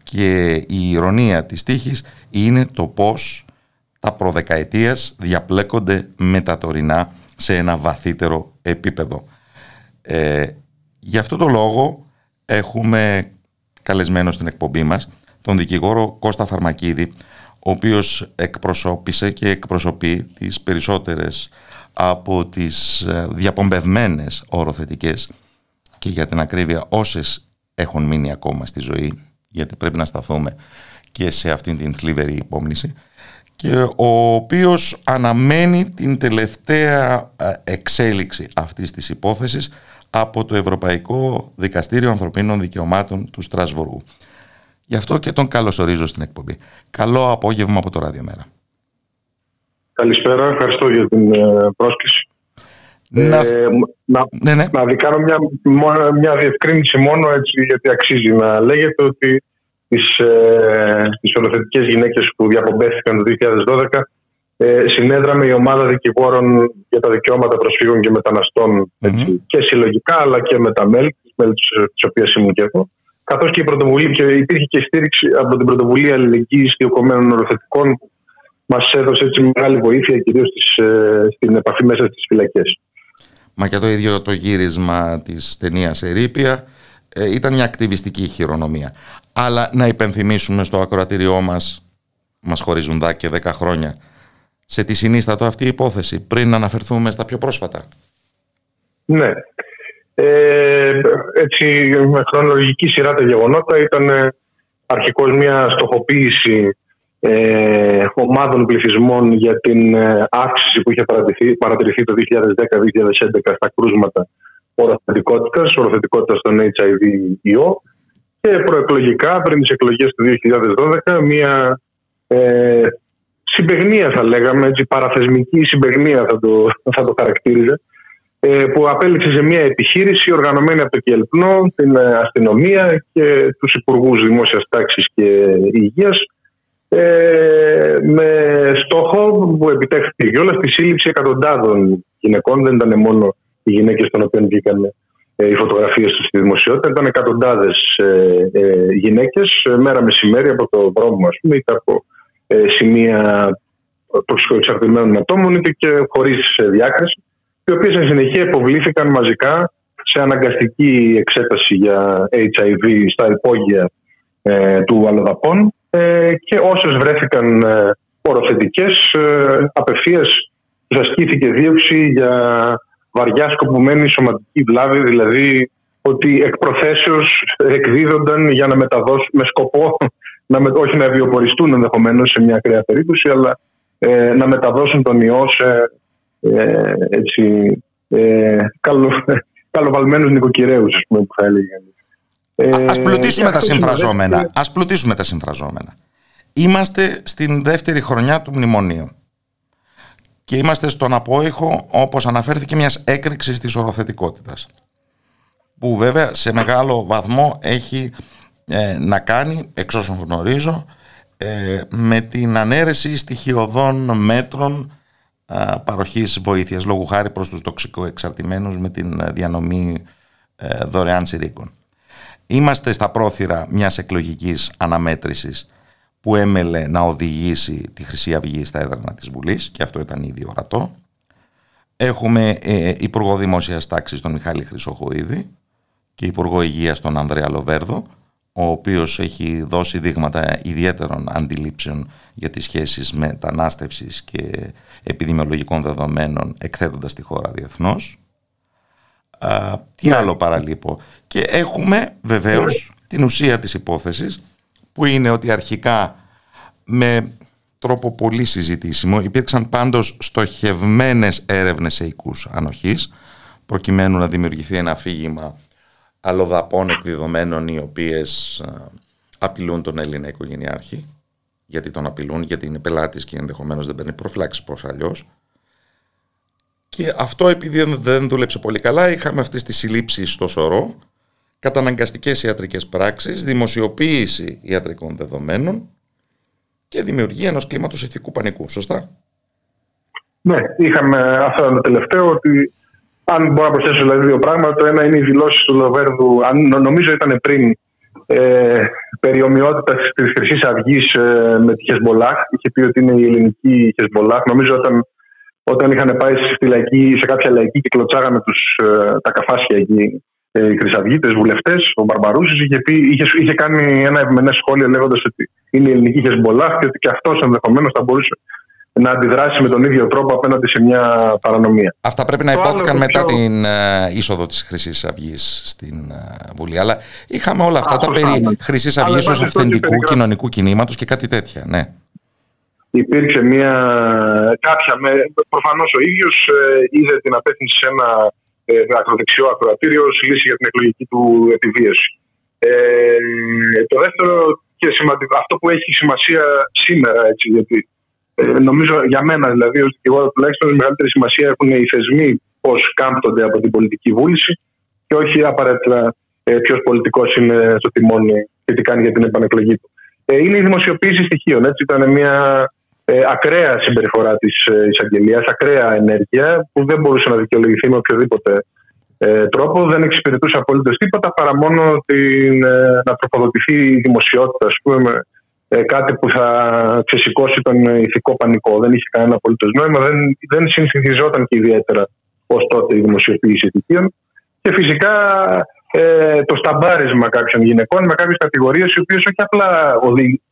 Και η ηρωνία της τύχης είναι το πώς τα προδεκαετίας διαπλέκονται με τα τωρινά σε ένα βαθύτερο επίπεδο. Ε, γι' αυτό το λόγο έχουμε καλεσμένο στην εκπομπή μας, τον δικηγόρο Κώστα Φαρμακίδη, ο οποίος εκπροσώπησε και εκπροσωπεί τις περισσότερες από τις ε, διαπομπευμένες οροθετικές. Και για την ακρίβεια όσες έχουν μείνει ακόμα στη ζωή, γιατί πρέπει να σταθούμε και σε αυτήν την θλιβερή υπόμνηση, και ο οποίος αναμένει την τελευταία ε, εξέλιξη αυτής της υπόθεσης από το Ευρωπαϊκό Δικαστήριο Ανθρωπίνων Δικαιωμάτων του Στρασβουργού. Γι' αυτό και τον καλωσορίζω στην εκπομπή. Καλό απόγευμα από το Ραδιομέρα. Καλησπέρα, ευχαριστώ για την ε, πρόσκληση. Να, ε, να, ναι, ναι. να κάνω μια, μια διευκρίνηση μόνο έτσι γιατί αξίζει να λέγεται ότι τις, ε, τις ολοθετικές γυναίκες που διαπομπέθηκαν το 2012 ε, συνέδραμε η ομάδα δικηγόρων για τα δικαιώματα προσφύγων και μεταναστων και συλλογικά αλλά και με τα μέλη, μέλη της οποίας ήμουν και εγώ. Καθώς και, η πρωτοβουλία, και υπήρχε και στήριξη από την πρωτοβουλία αλληλεγγύης διοκομμένων οροθετικών που μας έδωσε έτσι μεγάλη βοήθεια κυρίως ε, στην επαφή μέσα στις φυλακές. Μα και το ίδιο το γύρισμα της ταινίας Ερήπια ε, ήταν μια ακτιβιστική χειρονομία. Αλλά να υπενθυμίσουμε στο ακροατήριό μας, μας χωρίζουν δά και 10 χρόνια, σε τι συνίστατο αυτή η υπόθεση πριν να αναφερθούμε στα πιο πρόσφατα; Ναι. Ε, έτσι με χρονολογική σειρά τα γεγονότα ήταν ε, αρχικώς μια στοχοποίηση ε, ομάδων πληθυσμών για την ε, αύξηση που είχε παρατηρηθεί, παρατηρηθεί το 2010-2011 στα κρούσματα οροθετικότητας, οροθετικότητας των HIV-ιό και προεκλογικά πριν τις εκλογές του 2012 μια ε, συμπεγνία θα λέγαμε, έτσι, παραθεσμική συμπεγνία θα το, θα το χαρακτήριζε, ε, που απέληξε σε μια επιχείρηση οργανωμένη από το ΚΕΛΠΝΟ, την ε, αστυνομία και τους υπουργούς δημόσιας τάξης και υγείας ε, με στόχο που επιτέχθηκε όλα στη σύλληψη εκατοντάδων γυναικών, δεν ήταν μόνο οι γυναίκες των οποίων βγήκαν οι φωτογραφίες του στη δημοσιότητα. Ήταν εκατοντάδες γυναίκες μέρα μεσημέρι από το δρόμο ας πούμε, είτε από σημεία εξαρτημένων ατόμων είτε και χωρίς διάκριση οι οποίες εν συνεχεία υποβλήθηκαν μαζικά σε αναγκαστική εξέταση για HIV στα υπόγεια ε, του αλλοδαπών ε, και όσες βρέθηκαν ε, οροθετικές ε, απευθείας τους ασκήθηκε δίωξη για βαριά σκοπουμένη σωματική βλάβη δηλαδή ότι εκ προθέσεως εκδίδονταν για να μεταδώσουν με σκοπό να με, όχι να βιοποριστούν ενδεχομένως σε μια ακραία περίπτωση αλλά ε, να μεταδώσουν τον ιό σε ε, έτσι, ε, καλο, [LAUGHS] καλοβαλμένους νοικοκυρέους που θα έλεγε ε, Ας πλουτίσουμε τα συμφραζόμενα. Ας πλουτίσουμε τα συμφραζόμενα. Είμαστε στην δεύτερη χρονιά του μνημονίου και είμαστε στον απόϊχο όπως αναφέρθηκε μιας έκρηξης της οροθετικότητας που βέβαια σε μεγάλο βαθμό έχει ε, να κάνει, εξ όσων γνωρίζω, ε, με την ανέρεση στοιχειωδών μέτρων παροχής βοήθειας λόγου χάρη προς τους τοξικοεξαρτημένους με την διανομή ε, δωρεάν συρρήκων. Είμαστε στα πρόθυρα μιας εκλογικής αναμέτρησης που έμελε να οδηγήσει τη Χρυσή Αυγή στα έδρανα της Βουλής και αυτό ήταν ήδη ορατό. Έχουμε ε, Υπουργό Δημόσιας Τάξης τον Μιχάλη Χρυσοχοίδη και Υπουργό Υγείας τον Ανδρέα Λοβέρδο, ο οποίος έχει δώσει δείγματα ιδιαίτερων αντιλήψεων για τις σχέσεις μετανάστευσης και επιδημιολογικών δεδομένων εκθέτοντας τη χώρα διεθνώς. Α, τι ναι. άλλο παραλείπω. Και έχουμε βεβαίως την ουσία της υπόθεσης που είναι ότι αρχικά με τρόπο πολύ συζητήσιμο υπήρξαν πάντως στοχευμένες έρευνες σε οίκους ανοχής προκειμένου να δημιουργηθεί ένα αφήγημα αλλοδαπών εκδεδομένων οι οποίες απειλούν τον Έλληνα οικογενειάρχη γιατί τον απειλούν, γιατί είναι πελάτης και ενδεχομένως δεν παίρνει προφυλάξεις πώς αλλιώς και αυτό επειδή δεν δούλεψε πολύ καλά, είχαμε αυτές τις συλλήψεις στο σωρό, καταναγκαστικές ιατρικές πράξεις, δημοσιοποίηση ιατρικών δεδομένων και δημιουργία ενός κλίματος ηθικού πανικού. Σωστά; Ναι, είχαμε αυτό το τελευταίο ότι αν μπορώ να προσθέσω δηλαδή δύο πράγματα, το ένα είναι οι δηλώσεις του Λοβέρδου, αν νομίζω ήταν πριν ε, περί ομοιότητας της Χρυσής Αυγής ε, με τη Χεσμολάχ. Είχε πει ότι είναι η ελληνική Χεσμολάχ. Νομίζω όταν όταν είχαν πάει στη λαϊκή, σε κάποια λαϊκή και κλωτσάγανε τους, ε, τα καφάσια εκεί ε, οι Χρυσαυγίτες, βουλευτές, ο Μπαρμπαρούσης, είχε, είχε, είχε κάνει ένα ευμενέ σχόλιο λέγοντας ότι είναι η ελληνική Χεσμολάχ και ότι και αυτός ενδεχομένως θα μπορούσε να αντιδράσει με τον ίδιο τρόπο απέναντι σε μια παρανομία. Αυτά πρέπει να υπόθηκαν μετά την uh, είσοδο της Χρυσής Αυγής στην uh, Βουλή. Αλλά είχαμε όλα αυτά Α, τα περί ναι. Χρυσή Αυγής ως αυθεντικού κοινωνικού κινήματος και κάτι τέτοια. Ναι υπήρξε μια κάποια, με, προφανώς ο ίδιος ε, είδε την απέθυνση σε ένα ε, ακροδεξιό ακροατήριο ως λύση για την εκλογική του επιβίωση. Ε, το δεύτερο και σημαντικό, αυτό που έχει σημασία σήμερα, έτσι, γιατί ε, νομίζω για μένα δηλαδή ως δικηγόρο τουλάχιστον η μεγαλύτερη σημασία έχουν οι θεσμοί πώς κάμπτονται από την πολιτική βούληση και όχι απαραίτητα ε, ποιος πολιτικός είναι στο τιμόνι και τι κάνει για την επανεκλογή του. Ε, είναι η δημοσιοποίηση στοιχείων. Έτσι, ήταν μια ε, ακραία συμπεριφορά της ε, εισαγγελίας, ακραία ενέργεια που δεν μπορούσε να δικαιολογηθεί με οποιοδήποτε ε, τρόπο. Δεν εξυπηρετούσε απολύτως τίποτα παρά μόνο την, ε, να τροφοδοτηθεί η δημοσιότητα, ας πούμε, ε, κάτι που θα ξεσηκώσει τον ηθικό πανικό. Δεν είχε κανένα απολύτως νόημα, δεν, δεν συνηθιζόταν και ιδιαίτερα ως τότε η δημοσιοποίηση στοιχείων. Και φυσικά ε, το σταμπάρισμα κάποιων γυναικών με κάποιες κατηγορίες, οι οποίες όχι απλά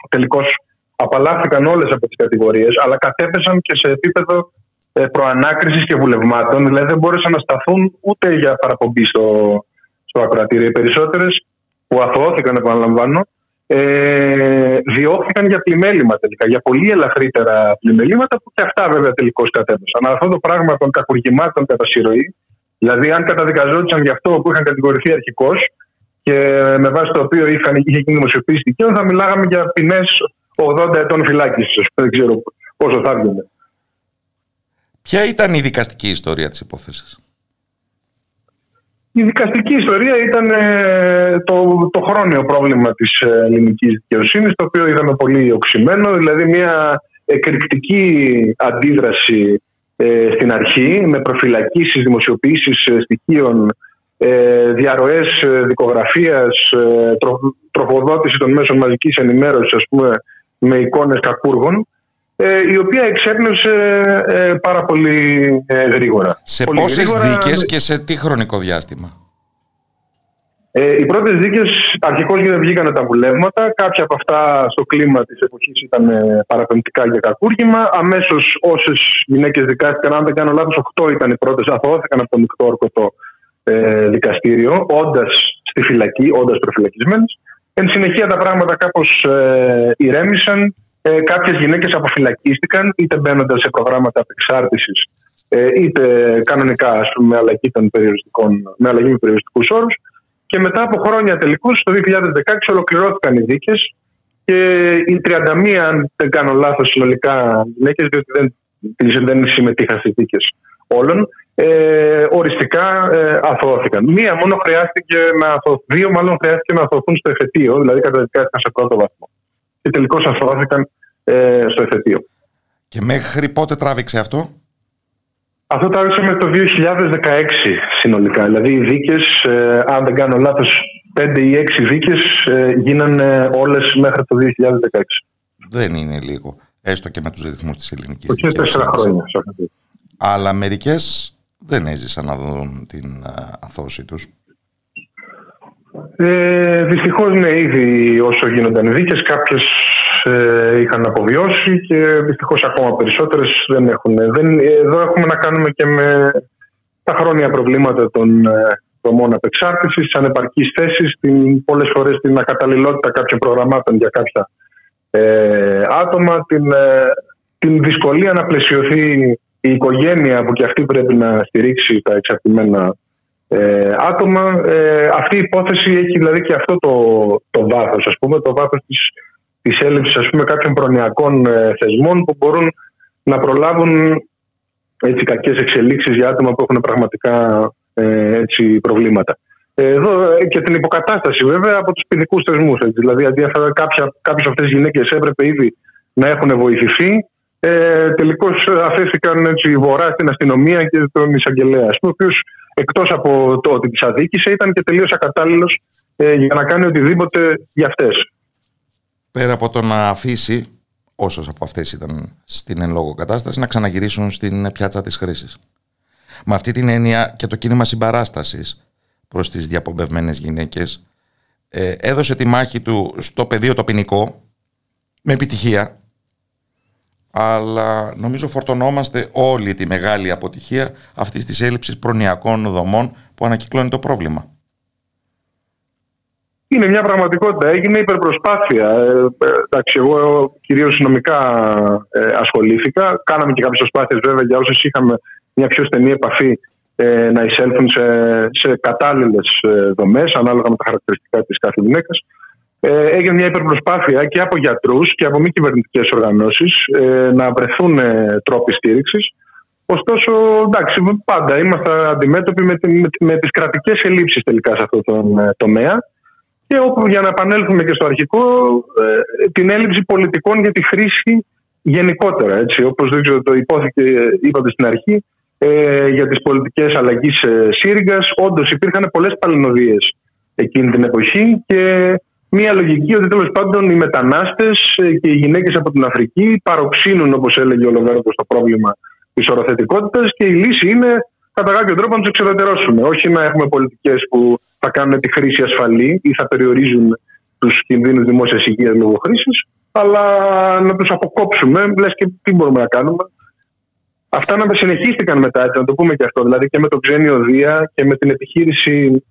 τελικώς απαλλάχθηκαν όλες από τις κατηγορίες, αλλά κατέθεσαν και σε επίπεδο ε, προανάκρισης και βουλευμάτων. Δηλαδή δεν μπόρεσαν να σταθούν ούτε για παραπομπή στο, στο ακροατήριο. Οι περισσότερες που αθωώθηκαν, επαναλαμβάνω, ε, διώχθηκαν για πλημέλημα τελικά. Για πολύ ελαφρύτερα πλημελήματα που και αυτά βέβαια τελικώς κατέθεσαν. Αλλά αυτό το πράγμα των κακουργημάτων κατά συρροή, δηλαδή αν καταδικαζόντουσαν για αυτό που είχαν κατηγορηθεί αρχικώς και με βάση το οποίο είχαν, είχε γίνει δημοσιοποίηση δικαίων, θα μιλάγαμε για ποινές 80 ετών φυλάκισης. Δεν ξέρω πόσο θα βγουν. Ποια ήταν η δικαστική ιστορία της υπόθεσης; Η δικαστική ιστορία ήταν ε, το, το χρόνιο πρόβλημα της ε, ελληνικής δικαιοσύνης, το οποίο είδαμε πολύ οξυμένο, δηλαδή μια εκρηκτική αντίδραση ε, στην αρχή, με προφυλακίσεις, δημοσιοποιήσεις στοιχείων ε, διαρροές ε, δικογραφίας, ε, τροφοδότηση των μέσων μαζικής ενημέρωσης ας πούμε, με εικόνες κακούργων ε, η οποία εξέπνευσε ε, πάρα πολύ γρήγορα. Σε πολύ πόσες γρήγορα, δίκες και σε τι χρονικό διάστημα; Ε, οι πρώτες δίκες αρχικώς βγήκαν τα βουλεύματα. Κάποια από αυτά στο κλίμα της εποχής ήταν παραπεμπτικά για κακούργημα. Αμέσως όσες γυναίκες δικάστηκαν, αν δεν κάνω λάθος, 8 ήταν οι πρώτες, αθωώθηκαν από το μεικτό όρκωτο ε, δικαστήριο, όντας στη φυλακή, όντας προφυλακισμένες. Εν συνεχεία τα πράγματα κάπως ε, ηρέμησαν. Ε, Κάποιες γυναίκες αποφυλακίστηκαν, είτε μπαίνοντας σε προγράμματα απεξάρτησης, ε, είτε κανονικά ας πούμε, με αλλαγή, των με αλλαγή με περιοριστικούς όρους. Και μετά από χρόνια τελικώ, το 2016 ολοκληρώθηκαν οι δίκες και οι 31, αν δεν κάνω λάθος, συνολικά γυναίκες, διότι δεν, δεν συμμετείχαν στις δίκες όλων, ε, οριστικά ε, αθώθηκαν. Μία μόνο χρειάστηκε να αθωθούν, δύο μάλλον χρειάστηκε να αθωθούν στο εφετείο, δηλαδή καταδικάστηκαν σε πρώτο βαθμό. Και τελικώς αθώθηκαν ε, στο εφετείο. Και μέχρι πότε τράβηξε αυτό; Αυτό τράβηξε μέχρι το 2016 συνολικά. Δηλαδή οι δίκες, ε, αν δεν κάνω λάθος, 5 ή 6 δίκες ε, γίνανε όλες μέχρι το 2016. Δεν είναι λίγο. Έστω και με τους ρυθμούς της ελληνικής. Όχι, τέσσερα χρόνια. Αλλά μερικές δεν έζησαν να δουν την αθώση τους. Ε, Δυστυχώς ναι, ήδη όσο γίνονταν οι δίκες κάποιες ε, είχαν αποβιώσει και δυστυχώς ακόμα περισσότερες δεν έχουν. Δεν, εδώ έχουμε να κάνουμε και με τα χρόνια προβλήματα των ε, δομών απεξάρτησης, τις ανεπαρκείς θέσεις, πολλές φορές την ακαταλληλότητα κάποιων προγραμμάτων για κάποια ε, άτομα, την, ε, την δυσκολία να πλαισιωθεί η οικογένεια που και αυτή πρέπει να στηρίξει τα εξαρτημένα ε, άτομα. Ε, αυτή η υπόθεση έχει δηλαδή και αυτό το, το βάθος, ας πούμε, το βάθος της, της έλλειψης ας πούμε, κάποιων προνοιακών ε, θεσμών που μπορούν να προλάβουν έτσι, κακές εξελίξεις για άτομα που έχουν πραγματικά ε, έτσι, προβλήματα. Εδώ ε, και την υποκατάσταση βέβαια από τους ποινικούς θεσμούς. Δηλαδή αντί κάποιες αυτές τις γυναίκες έπρεπε ήδη να έχουν βοηθηθεί ε, τελικώς αφέθηκαν έτσι, βορρά στην αστυνομία και τον εισαγγελέα, ο οποίος εκτός από το ότι τις αδίκησε, ήταν και τελείως ακατάλληλος ε, για να κάνει οτιδήποτε για αυτές. Πέρα από το να αφήσει όσες από αυτές ήταν στην εν λόγω κατάσταση να ξαναγυρίσουν στην πιάτσα της χρήσης. Με αυτή την έννοια και το κίνημα συμπαράστασης προς τις διαπομπευμένες γυναίκες ε, έδωσε τη μάχη του στο πεδίο το ποινικό με επιτυχία αλλά νομίζω φορτωνόμαστε όλη τη μεγάλη αποτυχία αυτής της έλλειψης προνοιακών δομών που ανακυκλώνει το πρόβλημα. Είναι μια πραγματικότητα. Έγινε υπερπροσπάθεια. Ε, ε εντάξει, εγώ κυρίως νομικά ε, ασχολήθηκα. Κάναμε και κάποιες προσπάθειες βέβαια για όσου είχαμε μια πιο στενή επαφή ε, να εισέλθουν σε, σε κατάλληλες δομές ανάλογα με τα χαρακτηριστικά της κάθε γυναίκας ε, έγινε μια υπερπροσπάθεια και από γιατρούς και από μη κυβερνητικές οργανώσεις ε, να βρεθούν ε, τρόποι στήριξης. Ωστόσο, εντάξει, πάντα είμαστε αντιμέτωποι με, με, με τις κρατικές ελλείψεις τελικά σε αυτό το ε, τομέα. Και όπου, για να επανέλθουμε και στο αρχικό, ε, την έλλειψη πολιτικών για τη χρήση γενικότερα. Έτσι, όπως δεν ξέρω, το υπόθηκε, είπατε στην αρχή, ε, για τις πολιτικές αλλαγής ε, Σύριγγας. Όντως υπήρχαν πολλές παλινοδίες εκείνη την εποχή και μια λογική ότι τέλος πάντων οι μετανάστες ε, και οι γυναίκες από την Αφρική παροξύνουν, όπως έλεγε ο Λοβέρντο, το πρόβλημα της οροθετικότητας και η λύση είναι κατά κάποιο τρόπο να τους εξοδετερώσουμε. Όχι να έχουμε πολιτικές που θα κάνουν τη χρήση ασφαλή ή θα περιορίζουν τους κινδύνους δημόσιας υγείας λόγω χρήσης, αλλά να τους αποκόψουμε. Λες και τι μπορούμε να κάνουμε. Αυτά να συνεχίστηκαν μετά, να το πούμε και αυτό. Δηλαδή και με το Ξένιο Δία και με την επιχείρηση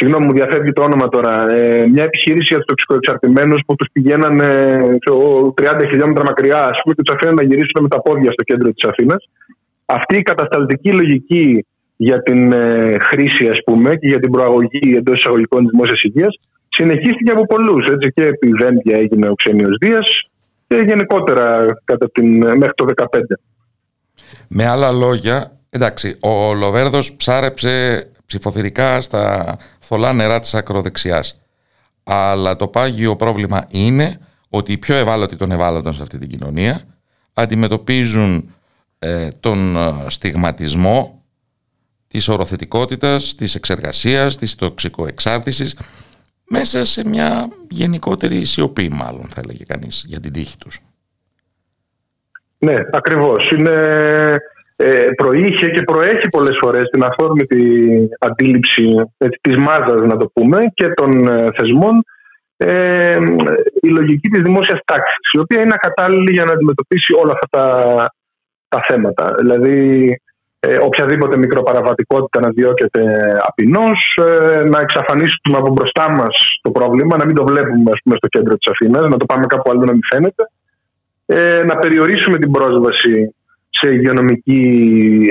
Συγγνώμη, μου διαφεύγει το όνομα τώρα. Ε, μια επιχείρηση για τους τοξικοεξαρτημένους που τους πηγαίνανε 30 χιλιόμετρα μακριά, ας πούμε, και τους αφήναν να γυρίσουν με τα πόδια στο κέντρο της Αθήνας. Αυτή η κατασταλτική λογική για την ε, χρήση, ας πούμε, και για την προαγωγή εντός εισαγωγικών τη δημόσιας υγείας συνεχίστηκε από πολλούς. Και επί Βέντια έγινε ο Ξένιος Δίας και γενικότερα κατά την, μέχρι το 2015. Με άλλα λόγια, εντάξει, ο Λοβέρδος ψάρεψε ψηφοθυρικά στα θολά νερά της ακροδεξιάς. Αλλά το πάγιο πρόβλημα είναι ότι οι πιο ευάλωτοι των ευάλωτων σε αυτή την κοινωνία αντιμετωπίζουν ε, τον ε, στιγματισμό της οροθετικότητας, της εξεργασίας, της τοξικοεξάρτησης μέσα σε μια γενικότερη σιωπή μάλλον θα έλεγε κανείς για την τύχη τους. Ναι, ακριβώς. Είναι, ε, προείχε και προέχει πολλές φορές την αφόρμητη αντίληψη έτσι, της μάζας να το πούμε και των ε, θεσμών ε, η λογική της δημόσιας τάξης η οποία είναι ακατάλληλη για να αντιμετωπίσει όλα αυτά τα, τα θέματα. Δηλαδή ε, οποιαδήποτε μικροπαραβατικότητα να διώκεται απεινώς, ε, να εξαφανίσουμε από μπροστά μας το πρόβλημα, να μην το βλέπουμε ας πούμε, στο κέντρο της Αθήνας, να το πάμε κάπου άλλο να μην φαίνεται, ε, να περιορίσουμε την πρόσβαση σε υγειονομική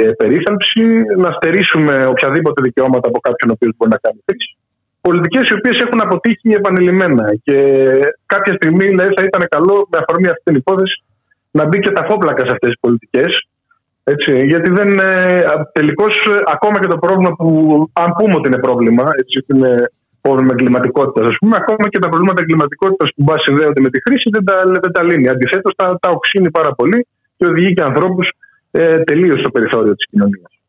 ε, περίθαλψη, να στερήσουμε οποιαδήποτε δικαιώματα από κάποιον ο οποίος μπορεί να κάνει χρήση. Πολιτικές οι οποίες έχουν αποτύχει επανειλημμένα και κάποια στιγμή λέει, θα ήταν καλό με αφορμή αυτή την υπόθεση να μπει και τα φόπλακα σε αυτές τις πολιτικές έτσι, γιατί δεν τελικώς ακόμα και το πρόβλημα που, αν πούμε ότι είναι πρόβλημα, έτσι, είναι πρόβλημα εγκληματικότητας, ας πούμε, ακόμα και τα προβλήματα εγκληματικότητας που μπα συνδέονται με τη χρήση δεν τα, δεν τα λύνει. Αντιθέτως, τα, τα οξύνει πάρα πολύ και οδηγεί και ανθρώπους ε, τελείως στο περιθώριο της κοινωνίας.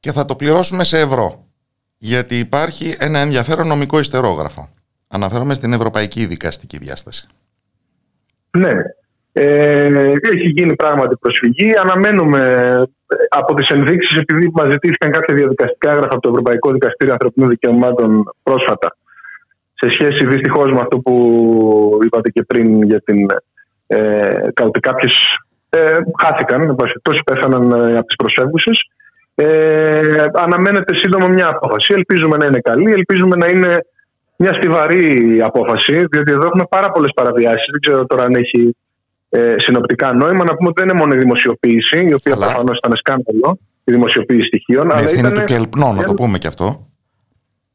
Και θα το πληρώσουμε σε ευρώ. Γιατί υπάρχει ένα ενδιαφέρον νομικό ιστερόγραφο. Αναφέρομαι στην ευρωπαϊκή δικαστική διάσταση. Ναι. Ε, έχει γίνει πράγματι προσφυγή. Αναμένουμε ε, από τις ενδείξεις, επειδή μας ζητήθηκαν κάποια διαδικαστικά έγγραφα από το Ευρωπαϊκό Δικαστήριο Ανθρωπίνων Δικαιωμάτων πρόσφατα, σε σχέση δυστυχώς με αυτό που είπατε και πριν για την. Ε, ότι κάποιες ε, χάθηκαν, τόσοι πέθαναν ε, από τις προσφεύγουσε. Ε, αναμένεται σύντομα μια απόφαση. Ελπίζουμε να είναι καλή, ελπίζουμε να είναι μια στιβαρή απόφαση, διότι εδώ έχουμε πάρα πολλές παραβιάσεις. Δεν ξέρω τώρα αν έχει ε, συνοπτικά νόημα. Να πούμε ότι δεν είναι μόνο η δημοσιοποίηση, η οποία προφανώς ήταν σκάνδαλο, η δημοσιοποίηση στοιχείων. Με ευθύνη του Κελπνό, να το πούμε και αυτό.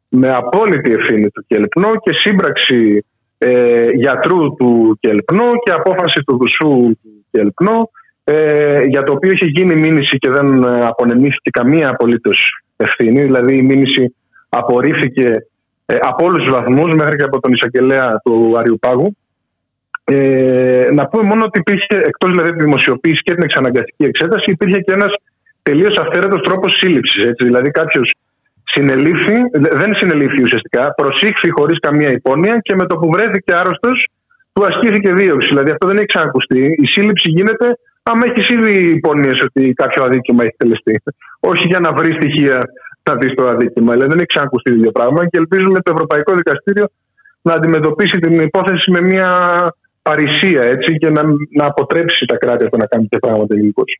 Με απόλυτη ευθύνη του Κελπνό και σύμπραξη ε, γιατρού του Κελπνό και απόφαση του Δουσού του Κελπνό, ε, για το οποίο είχε γίνει μήνυση και δεν ε, απονεμήθηκε καμία απολύτως ευθύνη. Δηλαδή η μήνυση απορρίφθηκε ε, από όλους τους βαθμούς μέχρι και από τον εισαγγελέα του Αριουπάγου. Ε, να πούμε μόνο ότι υπήρχε, εκτός δηλαδή τη δημοσιοποίηση και την εξαναγκαστική εξέταση, υπήρχε και ένας τελείως αυθαίρετος τρόπος σύλληψης. Δηλαδή, κάποιος συνελήφθη, δεν συνελήφθη ουσιαστικά, προσήχθη χωρίς καμία υπόνοια και με το που βρέθηκε άρρωστος, του ασκήθηκε δίωξη. Δηλαδή, αυτό δεν έχει ξανακουστεί. Η σύλληψη γίνεται άμα έχεις ήδη υπόνοιες ότι κάποιο αδίκημα έχει τελεστεί. Όχι για να βρεις στοιχεία να δεις το αδίκημα. Δηλαδή, δεν έχει ξανακουστεί το ίδιο πράγμα και ελπίζουμε το Ευρωπαϊκό Δικαστήριο να αντιμετωπίσει την υπόθεση με μια παρησία έτσι, και να, να αποτρέψει τα κράτη από να κάνουν τέτοια πράγματα γενικώς.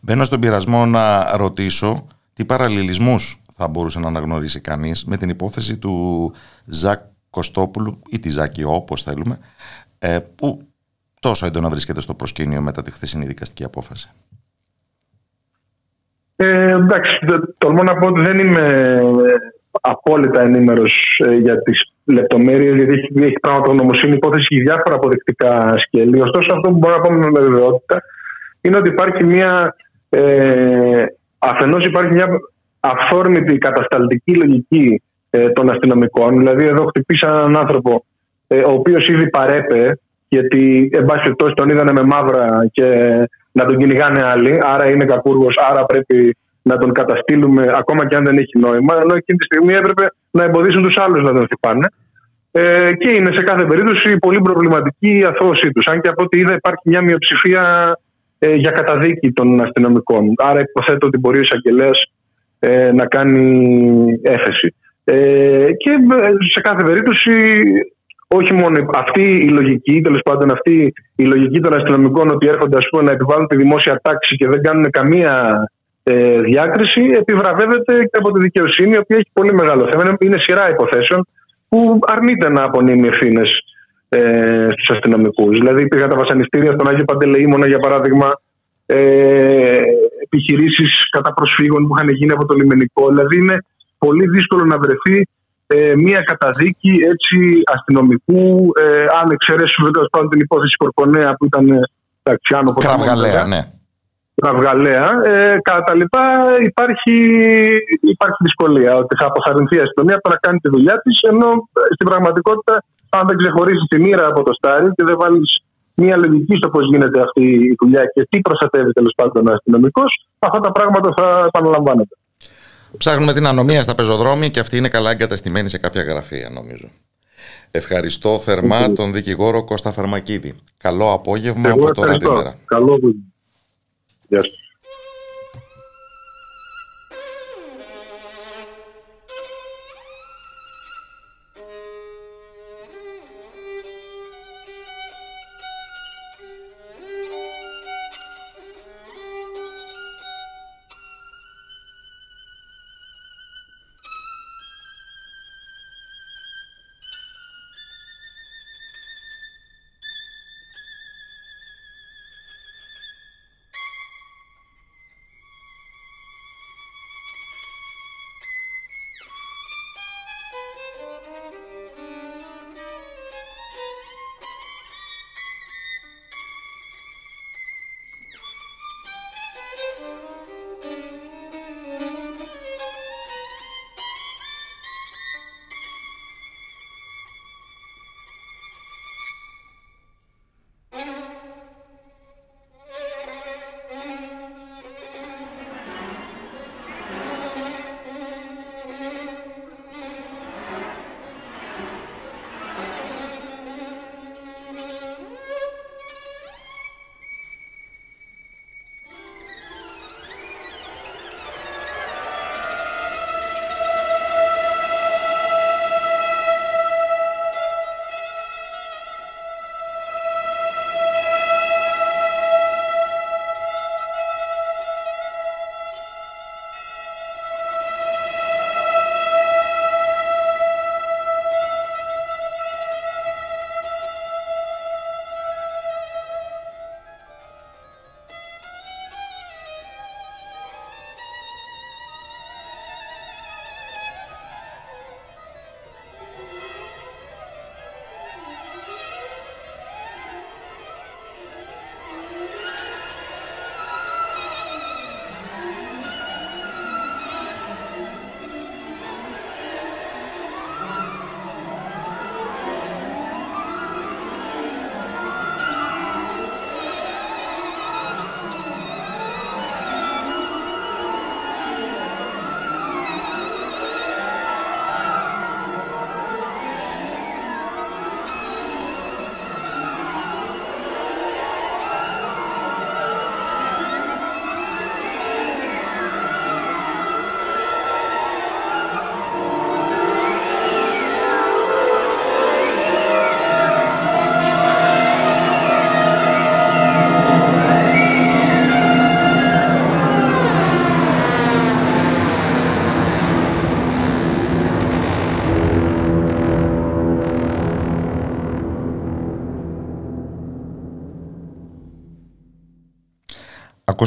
Μπαίνω στον πειρασμό να ρωτήσω τι παραλληλισμούς θα μπορούσε να αναγνωρίσει κανείς με την υπόθεση του Ζακ Κωστόπουλου ή τη Ζάκη όπως θέλουμε ε, που τόσο έντονα βρίσκεται στο προσκήνιο μετά τη χθεσινή δικαστική απόφαση. Ε, εντάξει, τολμώ να πω ότι δεν είμαι απόλυτα ενήμερος ε, για τις λεπτομέρειες, γιατί έχει, έχει πραγματογνωμοσύνη υπόθεση για διάφορα αποδεικτικά σκέλη. Ωστόσο, αυτό που μπορώ να πω με βεβαιότητα είναι ότι υπάρχει μια. Ε, Αφενός υπάρχει μια αυθόρμητη κατασταλτική λογική ε, των αστυνομικών. Δηλαδή, εδώ χτυπήσαν έναν άνθρωπο ε, ο οποίος ήδη παρέπε, γιατί εν πάση περιπτώσει τον είδανε με μαύρα και να τον κυνηγάνε άλλοι. Άρα είναι κακούργος, άρα πρέπει να τον καταστήλουμε ακόμα και αν δεν έχει νόημα, ενώ εκείνη τη στιγμή έπρεπε να εμποδίσουν τους άλλους να τον χτυπάνε. Ε, και είναι σε κάθε περίπτωση πολύ προβληματική η αθώωσή τους. Αν και από ό,τι είδα υπάρχει μια μειοψηφία ε, για καταδίκη των αστυνομικών. Άρα υποθέτω ότι μπορεί ο εισαγγελέας ε, να κάνει έφεση. Ε, και ε, σε κάθε περίπτωση όχι μόνο αυτή η λογική, τέλος πάντων αυτή η λογική των αστυνομικών ότι έρχονται ας πούμε, να επιβάλλουν τη δημόσια τάξη και δεν κάνουν καμία ε, διάκριση επιβραβεύεται και από τη δικαιοσύνη, η οποία έχει πολύ μεγάλο θέμα. Είναι σειρά υποθέσεων που αρνείται να απονείμει ευθύνες ε, στους αστυνομικούς. Δηλαδή, υπήρχαν τα βασανιστήρια στον Άγιο Παντελεήμονα, για παράδειγμα, ε, επιχειρήσεις κατά προσφύγων που είχαν γίνει από το λιμενικό. Δηλαδή, είναι πολύ δύσκολο να βρεθεί ε, μία καταδίκη έτσι, αστυνομικού, ε, αν εξαιρέσουμε τέλος την υπόθεση Κορκονέα που ήταν. Εντάξει, άνω Κραυγαλαία, ναι. Κραυγαλαία. Ε, κατά τα λοιπά υπάρχει, υπάρχει δυσκολία ότι θα αποθαρρυνθεί η αστυνομία από να κάνει τη δουλειά της, ενώ ε, στην πραγματικότητα, αν δεν ξεχωρίσει τη μοίρα από το στάρι και δεν βάλεις μια λογική στο πώς γίνεται αυτή η δουλειά και τι προστατεύει τέλος πάντων ο αστυνομικός, αυτά τα πράγματα θα επαναλαμβάνονται. Ψάχνουμε την ανομία στα πεζοδρόμια και αυτή είναι καλά εγκαταστημένη σε κάποια γραφεία νομίζω. Ευχαριστώ θερμά τον δικηγόρο Κώστα Φαρμακίδη. Καλό απόγευμα από το Ραδιομέρα. Καλό Γεια σας.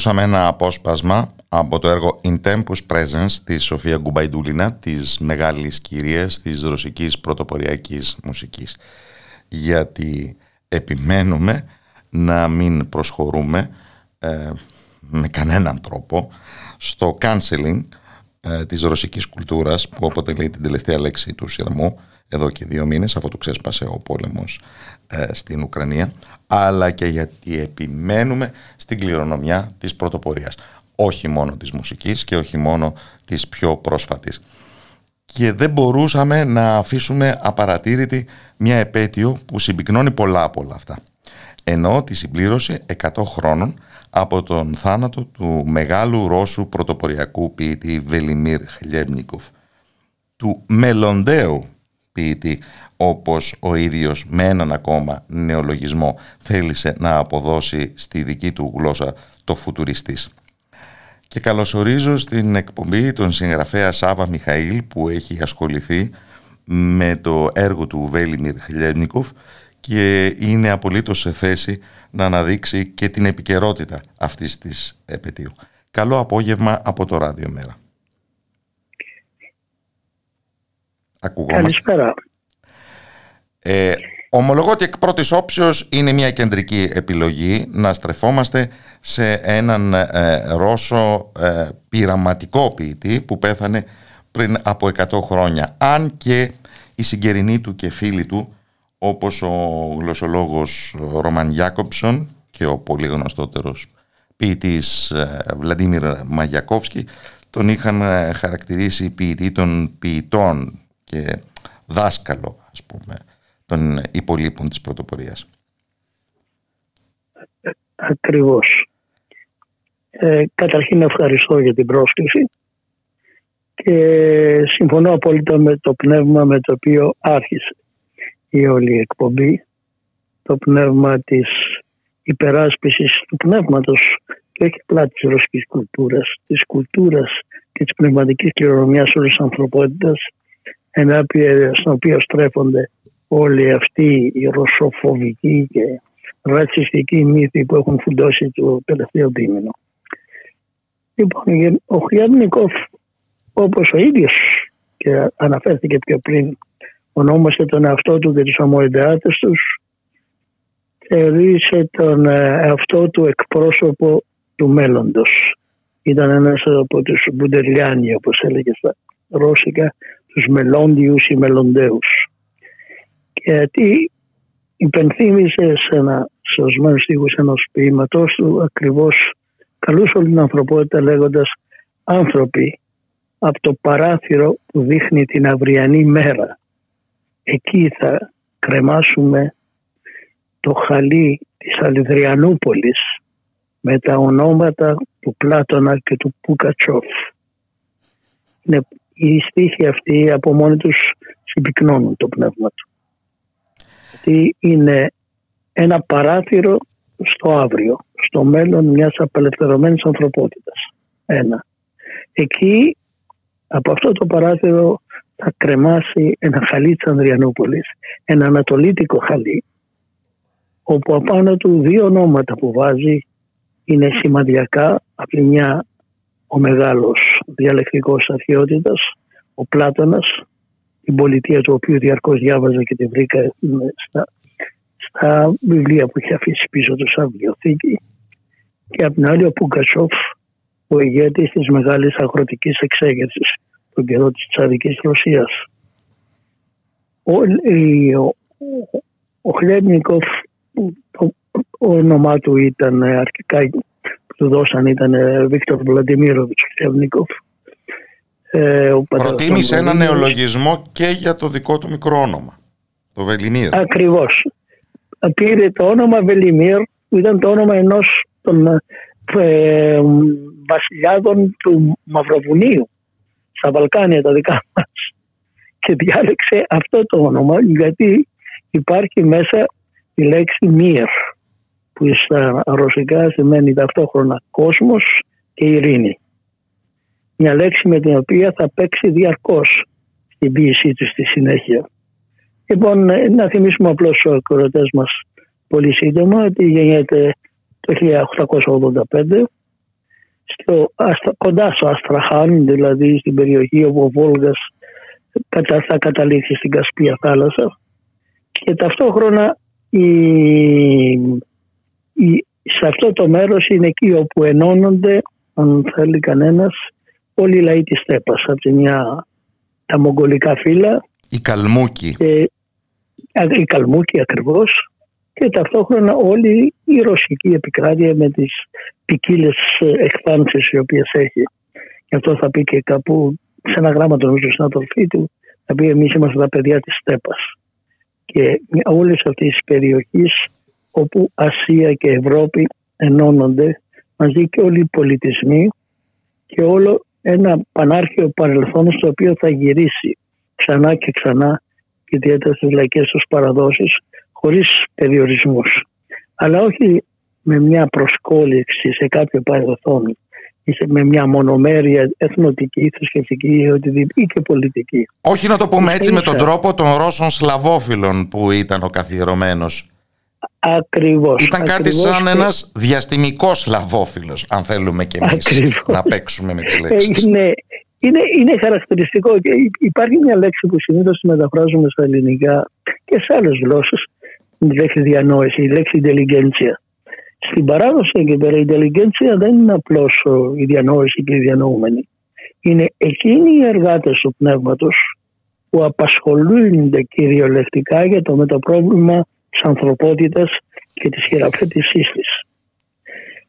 Ακούσαμε ένα απόσπασμα από το έργο In Tempus Presence της Σοφία Γκουμπαϊντούλινα, της μεγάλης κυρίας της ρωσικής πρωτοποριακής μουσικής. Γιατί επιμένουμε να μην προσχωρούμε ε, με κανέναν τρόπο στο canceling ε, της ρωσικής κουλτούρας που αποτελεί την τελευταία λέξη του σειρμού εδώ και δύο μήνες αφού του ξέσπασε ο πόλεμος ε, στην Ουκρανία αλλά και γιατί επιμένουμε στην κληρονομιά της πρωτοπορίας. Όχι μόνο της μουσικής και όχι μόνο της πιο πρόσφατης. Και δεν μπορούσαμε να αφήσουμε απαρατήρητη μια επέτειο που συμπυκνώνει πολλά από όλα αυτά. Ενώ τη συμπλήρωση 100 χρόνων από τον θάνατο του μεγάλου Ρώσου πρωτοποριακού ποιητή Βελιμίρ Χλιέμνικοφ του μελλονταίου ποιητή όπως ο ίδιος με έναν ακόμα νεολογισμό θέλησε να αποδώσει στη δική του γλώσσα το φουτουριστής. Και καλωσορίζω στην εκπομπή τον συγγραφέα Σάβα Μιχαήλ που έχει ασχοληθεί με το έργο του Βέλιμιρ Χλιένικοφ και είναι απολύτως σε θέση να αναδείξει και την επικαιρότητα αυτής της επαιτίου. Καλό απόγευμα από το Ράδιο Μέρα. Καλησπέρα. Ε, ομολογώ ότι εκ πρώτης όψεως είναι μια κεντρική επιλογή να στρεφόμαστε σε έναν ε, Ρώσο ε, πειραματικό ποιητή που πέθανε πριν από 100 χρόνια. Αν και η συγγερινή του και φίλοι του όπως ο γλωσσολόγος Ρωμαν Γιάκοψον και ο πολύ γνωστότερος ποιητής ε, Βλαντίμιρ Μαγιακόφσκι τον είχαν ε, χαρακτηρίσει ποιητή των ποιητών και δάσκαλο ας πούμε των υπολείπων της πρωτοπορίας. Ακριβώς. Ε, καταρχήν ευχαριστώ για την πρόσκληση και συμφωνώ απόλυτα με το πνεύμα με το οποίο άρχισε η όλη εκπομπή το πνεύμα της υπεράσπισης του πνεύματος και όχι απλά της ρωσικής κουλτούρας, της κουλτούρας και της πνευματικής κληρονομιάς όλης της ανθρωπότητας ενάπια στην οποία στρέφονται όλοι αυτοί οι ρωσοφοβικοί και ρατσιστικοί μύθοι που έχουν φουντώσει το τελευταίο δίμηνο. Λοιπόν, ο Χιάννικοφ όπως ο ίδιος και αναφέρθηκε πιο πριν ονόμασε τον εαυτό του και τους ομοειδεάτες τους θεωρήσε τον ε, εαυτό του εκπρόσωπο του μέλλοντος. Ήταν ένας από τους Μπουντελιάνοι όπως έλεγε στα ρώσικα τους μελλόντιους ή μελλοντέους. Γιατί υπενθύμησε σε ένα σωσμένο στίχος ενός ποίηματός του ακριβώς καλούς όλη την ανθρωπότητα λέγοντας άνθρωποι από το παράθυρο που δείχνει την αυριανή μέρα. Εκεί θα κρεμάσουμε το χαλί της Αλιδριανούπολης με τα ονόματα του Πλάτωνα και του Πουκατσόφ. Είναι, οι στίχοι αυτοί από μόνοι τους συμπυκνώνουν το πνεύμα του. Γιατί είναι ένα παράθυρο στο αύριο, στο μέλλον μιας απελευθερωμένης ανθρωπότητας. Ένα. Εκεί από αυτό το παράθυρο θα κρεμάσει ένα χαλί της Ανδριανούπολης, ένα ανατολίτικο χαλί, όπου απάνω του δύο ονόματα που βάζει είναι σημαντικά από τη μια ο μεγάλος διαλεκτικός αρχαιότητας, ο Πλάτωνας, την πολιτεία του οποίου διαρκώς διάβαζα και τη βρήκα στα, στα βιβλία που είχε αφήσει πίσω του σαν βιβλιοθήκη και από την άλλη ο Πουγκατσόφ, ο ηγέτης της μεγάλης αγροτικής εξέγερσης τον καιρό της τσαρικής Ρωσίας. Ο, ο, ο Χλέμνικοφ, το όνομά του ήταν αρχικά που του δώσαν ήταν Βίκτορ Βλαντιμίροβιτς Χλέμνικοφ. Ε, Προτίμησε ένα νεολογισμό και για το δικό του μικρό όνομα, το Βελιμίρ. Ακριβώς. Πήρε το όνομα Βελιμίρ που ήταν το όνομα ενός των ε, βασιλιάδων του Μαυροβουνίου στα Βαλκάνια τα δικά μας και διάλεξε αυτό το όνομα γιατί υπάρχει μέσα η λέξη μύρ που στα ρωσικά σημαίνει ταυτόχρονα κόσμος και ειρήνη. Μια λέξη με την οποία θα παίξει διαρκώς στην ποιησή του στη συνέχεια. Λοιπόν, να θυμίσουμε απλώς στους ακροατές μας πολύ σύντομα ότι γεννιέται το 1885 στο, κοντά στο Αστραχάν, δηλαδή στην περιοχή όπου ο Βόλγας θα καταλήξει στην Κασπία θάλασσα και ταυτόχρονα η, η, σε αυτό το μέρος είναι εκεί όπου ενώνονται αν θέλει κανένας όλοι οι λαοί της Στέπας από τη μια τα μογγολικά φύλλα η Καλμούκη και, η Καλμούκη ακριβώς και ταυτόχρονα όλη η ρωσική επικράτεια με τις ποικίλες εκφάνσεις οι οποίες έχει. Γι' αυτό θα πει και κάπου σε ένα γράμμα του νομίζω στην αδελφή του θα πει εμείς είμαστε τα παιδιά της Στέπας. Και όλες αυτές τις περιοχές όπου Ασία και Ευρώπη ενώνονται μαζί και όλοι οι πολιτισμοί και όλο ένα πανάρχιο παρελθόν στο οποίο θα γυρίσει ξανά και ξανά ιδιαίτερα στις λαϊκές τους παραδόσεις χωρίς περιορισμούς. Αλλά όχι με μια προσκόλληξη σε κάποιο παρελθόν ή με μια μονομέρεια εθνοτική, θρησκευτική ή και πολιτική. Όχι να το πούμε έτσι με τον τρόπο των Ρώσων Σλαβόφιλων που ήταν ο καθιερωμένος. Ακριβώς. Ήταν κάτι σαν ένας διαστημικός Σλαβόφιλος, αν θέλουμε και εμείς να παίξουμε με τις ε, λέξεις. ναι, είναι, είναι χαρακτηριστικό και υπάρχει μια λέξη που συνήθως μεταφράζουμε στα ελληνικά και σε άλλες γλώσσες η λέξη διανόηση, η λέξη intelligentsia. Στην παράδοση εκεί πέρα η intelligentsia δεν είναι απλώς η διανόηση και οι διανοούμενοι. Είναι εκείνοι οι εργάτες του πνεύματος που απασχολούνται κυριολεκτικά για το πρόβλημα της ανθρωπότητας και της χειραφέτησής της.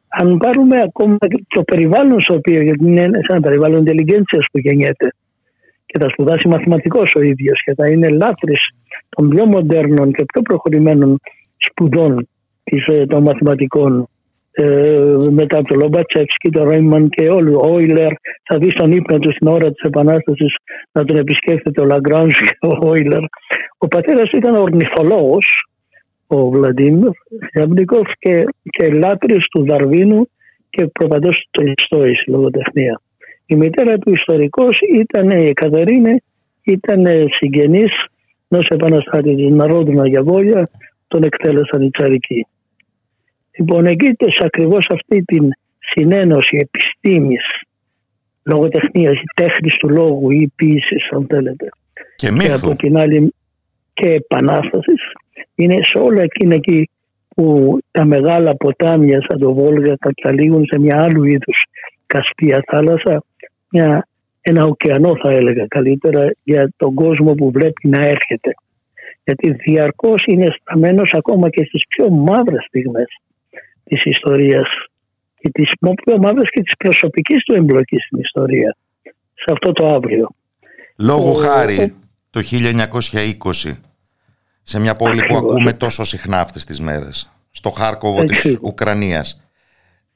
αν πάρουμε ακόμα το περιβάλλον στο οποίο, γιατί είναι ένα περιβάλλον intelligence που γεννιέται και θα σπουδάσει μαθηματικός ο ίδιος και θα είναι λάτρης των πιο μοντέρνων και πιο προχωρημένων σπουδών ε, των μαθηματικών ε, μετά από το Λομπατσεύσκι, το Ρέιμαν και όλοι. Ο Όιλερ θα δεις στον ύπνο του στην ώρα της Επανάστασης να τον επισκέφτεται ο Λαγκράνζ και ο Όιλερ. Ο πατέρας ήταν ορνηθολόγος, ο Βλαντίμιρ Ζαμπνικόφ και, και λάτρης του Δαρβίνου και προπαντό του Τολστόη στη λογοτεχνία. Η μητέρα του ιστορικός ήταν η Κατερίνη, ήταν συγγενής ενός επαναστάτη τη Ναρόδουνα Γιαβόλια, τον εκτέλεσαν οι Τσαρικοί. Λοιπόν, εκεί σε ακριβώς αυτή την συνένωση επιστήμης, λογοτεχνίας, η τέχνης του λόγου ή ποιήση, αν θέλετε. Και μύθου. Και από την άλλη και επανάσταση, είναι σε όλα εκείνα εκεί που τα μεγάλα ποτάμια σαν το Βόλγα καταλήγουν σε μια άλλου είδους Κασπία θάλασσα, μια, ένα ωκεανό θα έλεγα καλύτερα για τον κόσμο που βλέπει να έρχεται. Γιατί διαρκώς είναι σταμένος ακόμα και στις πιο μαύρες στιγμές της ιστορίας και της πιο μαύρες και της προσωπικής του εμπλοκής στην ιστορία σε αυτό το αύριο. Λόγω χάρη το 1920 σε μια πόλη που ακούμε τόσο συχνά αυτές τις μέρες στο Χάρκοβο της Ουκρανίας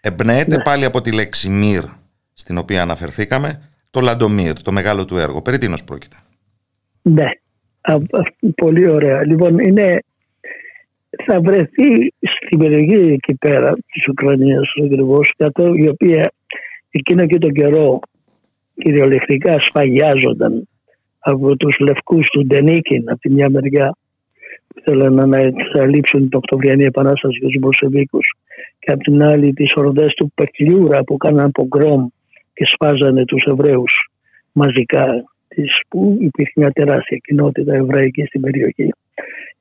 εμπνέεται ναι. πάλι από τη λέξη μύρ στην οποία αναφερθήκαμε το Λαντομύρ, το μεγάλο του έργο. Περί τίνος πρόκειται; Ναι, πολύ ωραία. Λοιπόν, είναι θα βρεθεί στην περιοχή εκεί πέρα της Ουκρανίας ακριβώς, η οποία εκείνο και τον καιρό κυριολεκτικά σφαγιάζονταν από τους λευκούς του Ντενίκιν από τη μια μεριά που θέλαν να εξαλείψουν την Οκτωβριανή Επανάσταση και τους Μποσεβίκου και από την άλλη τις ορδέ του Πεκλιούρα που κάναν πογκρόμ και σφάζανε τους Εβραίους μαζικά που υπήρχε μια τεράστια κοινότητα εβραϊκή στην περιοχή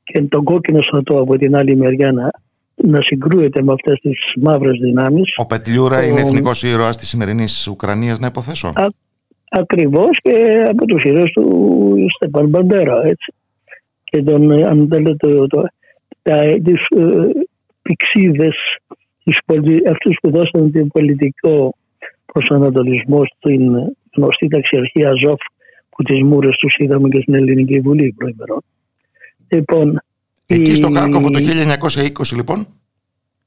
και τον κόκκινο στρατό από την άλλη μεριά να, να συγκρούεται με αυτές τις μαύρες δυνάμεις. Ο Πετλιούρα είναι εθνικός ήρωας της σημερινής Ουκρανίας, να υποθέσω. Α, ακριβώς και από τους ήρωες του Στεπάν Μπαντέρα, έτσι. Και τον, αν θέλετε, το, το, τα, τις ε, πηξίδες, αυτούς που δώσαν τον πολιτικό προσανατολισμό στην γνωστή ταξιαρχία Ζόφ που τις μούρες τους είδαμε και στην Ελληνική Βουλή προημερών. Λοιπόν, Εκεί στο Χάρκοβο το 1920 λοιπόν.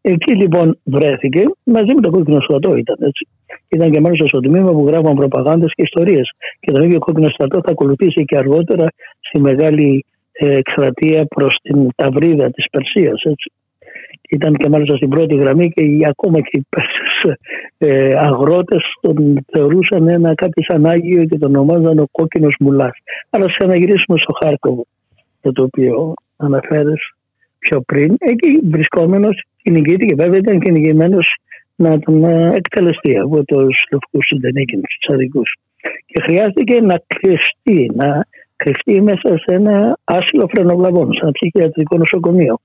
Εκεί λοιπόν βρέθηκε μαζί με το κόκκινο στρατό ήταν έτσι. Ήταν και μάλιστα στο τμήμα που γράφαν προπαγάνδες και ιστορίες. Και το ίδιο κόκκινο στρατό θα ακολουθήσει και αργότερα στη μεγάλη ε, εκστρατεία προς την Ταυρίδα της Περσίας. Ήταν και μάλιστα στην πρώτη γραμμή και ακόμα και οι Πέρσες ε, αγρότες τον θεωρούσαν ένα κάτι σαν Άγιο και τον ονομάζαν ο κόκκινος μουλάς. Αλλά σε αναγυρίσουμε στο Χάρκοβο για το οποίο αναφέρεις πιο πριν, εκεί βρισκόμενος κυνηγήτη και βέβαια ήταν κυνηγημένος να τον ε, εκτελεστεί από τους λευκούς συντενίκη, τους τσαδικού. Και χρειάστηκε να κρυφτεί, να κρυφτεί μέσα σε ένα άσυλο φρενοβλαβών, σε ένα ψυχιατρικό νοσοκομείο.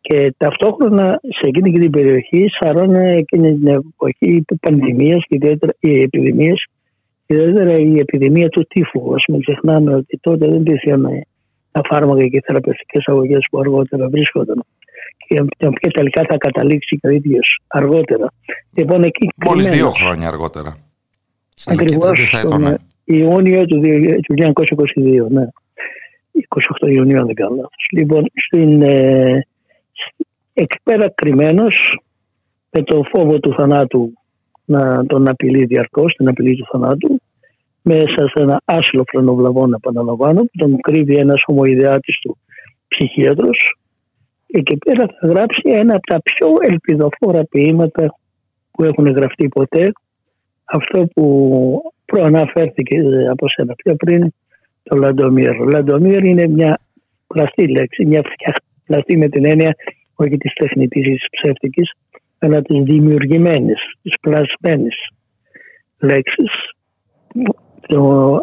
Και ταυτόχρονα σε εκείνη την περιοχή σαρώνε εκείνη την εποχή πανδημία και ιδιαίτερα οι επιδημίες, ιδιαίτερα η επιδημία του τύφου. Α μην ξεχνάμε ότι τότε δεν υπήρχαν τα φάρμακα και οι θεραπευτικές αγωγές που αργότερα βρίσκονταν. Και ποια τελικά θα καταλήξει και ο ίδιος αργότερα. Λοιπόν, εκεί Μόλις δύο χρόνια αργότερα. Ακριβώς τον Ιούνιο του 1922, ναι. 28 Ιουνίου, αν δεν κάνω λάθος. Λοιπόν, στην, ε, εκεί πέρα κρυμμένο με το φόβο του θανάτου να τον απειλεί διαρκώς, την απειλή του θανάτου, μέσα σε ένα άσυλο φρενοβλαβών επαναλαμβάνω που τον κρύβει ένας ομοειδεάτης του ψυχίατρος και πέρα θα γράψει ένα από τα πιο ελπιδοφόρα ποίηματα που έχουν γραφτεί ποτέ αυτό που προαναφέρθηκε από σένα πιο πριν το Λαντομίρ. Λαντομίρ είναι μια πλαστή λέξη, μια πλαστή με την έννοια όχι της τεχνητής ή της ψεύτικης αλλά της δημιουργημένης, της πλασμένης λέξης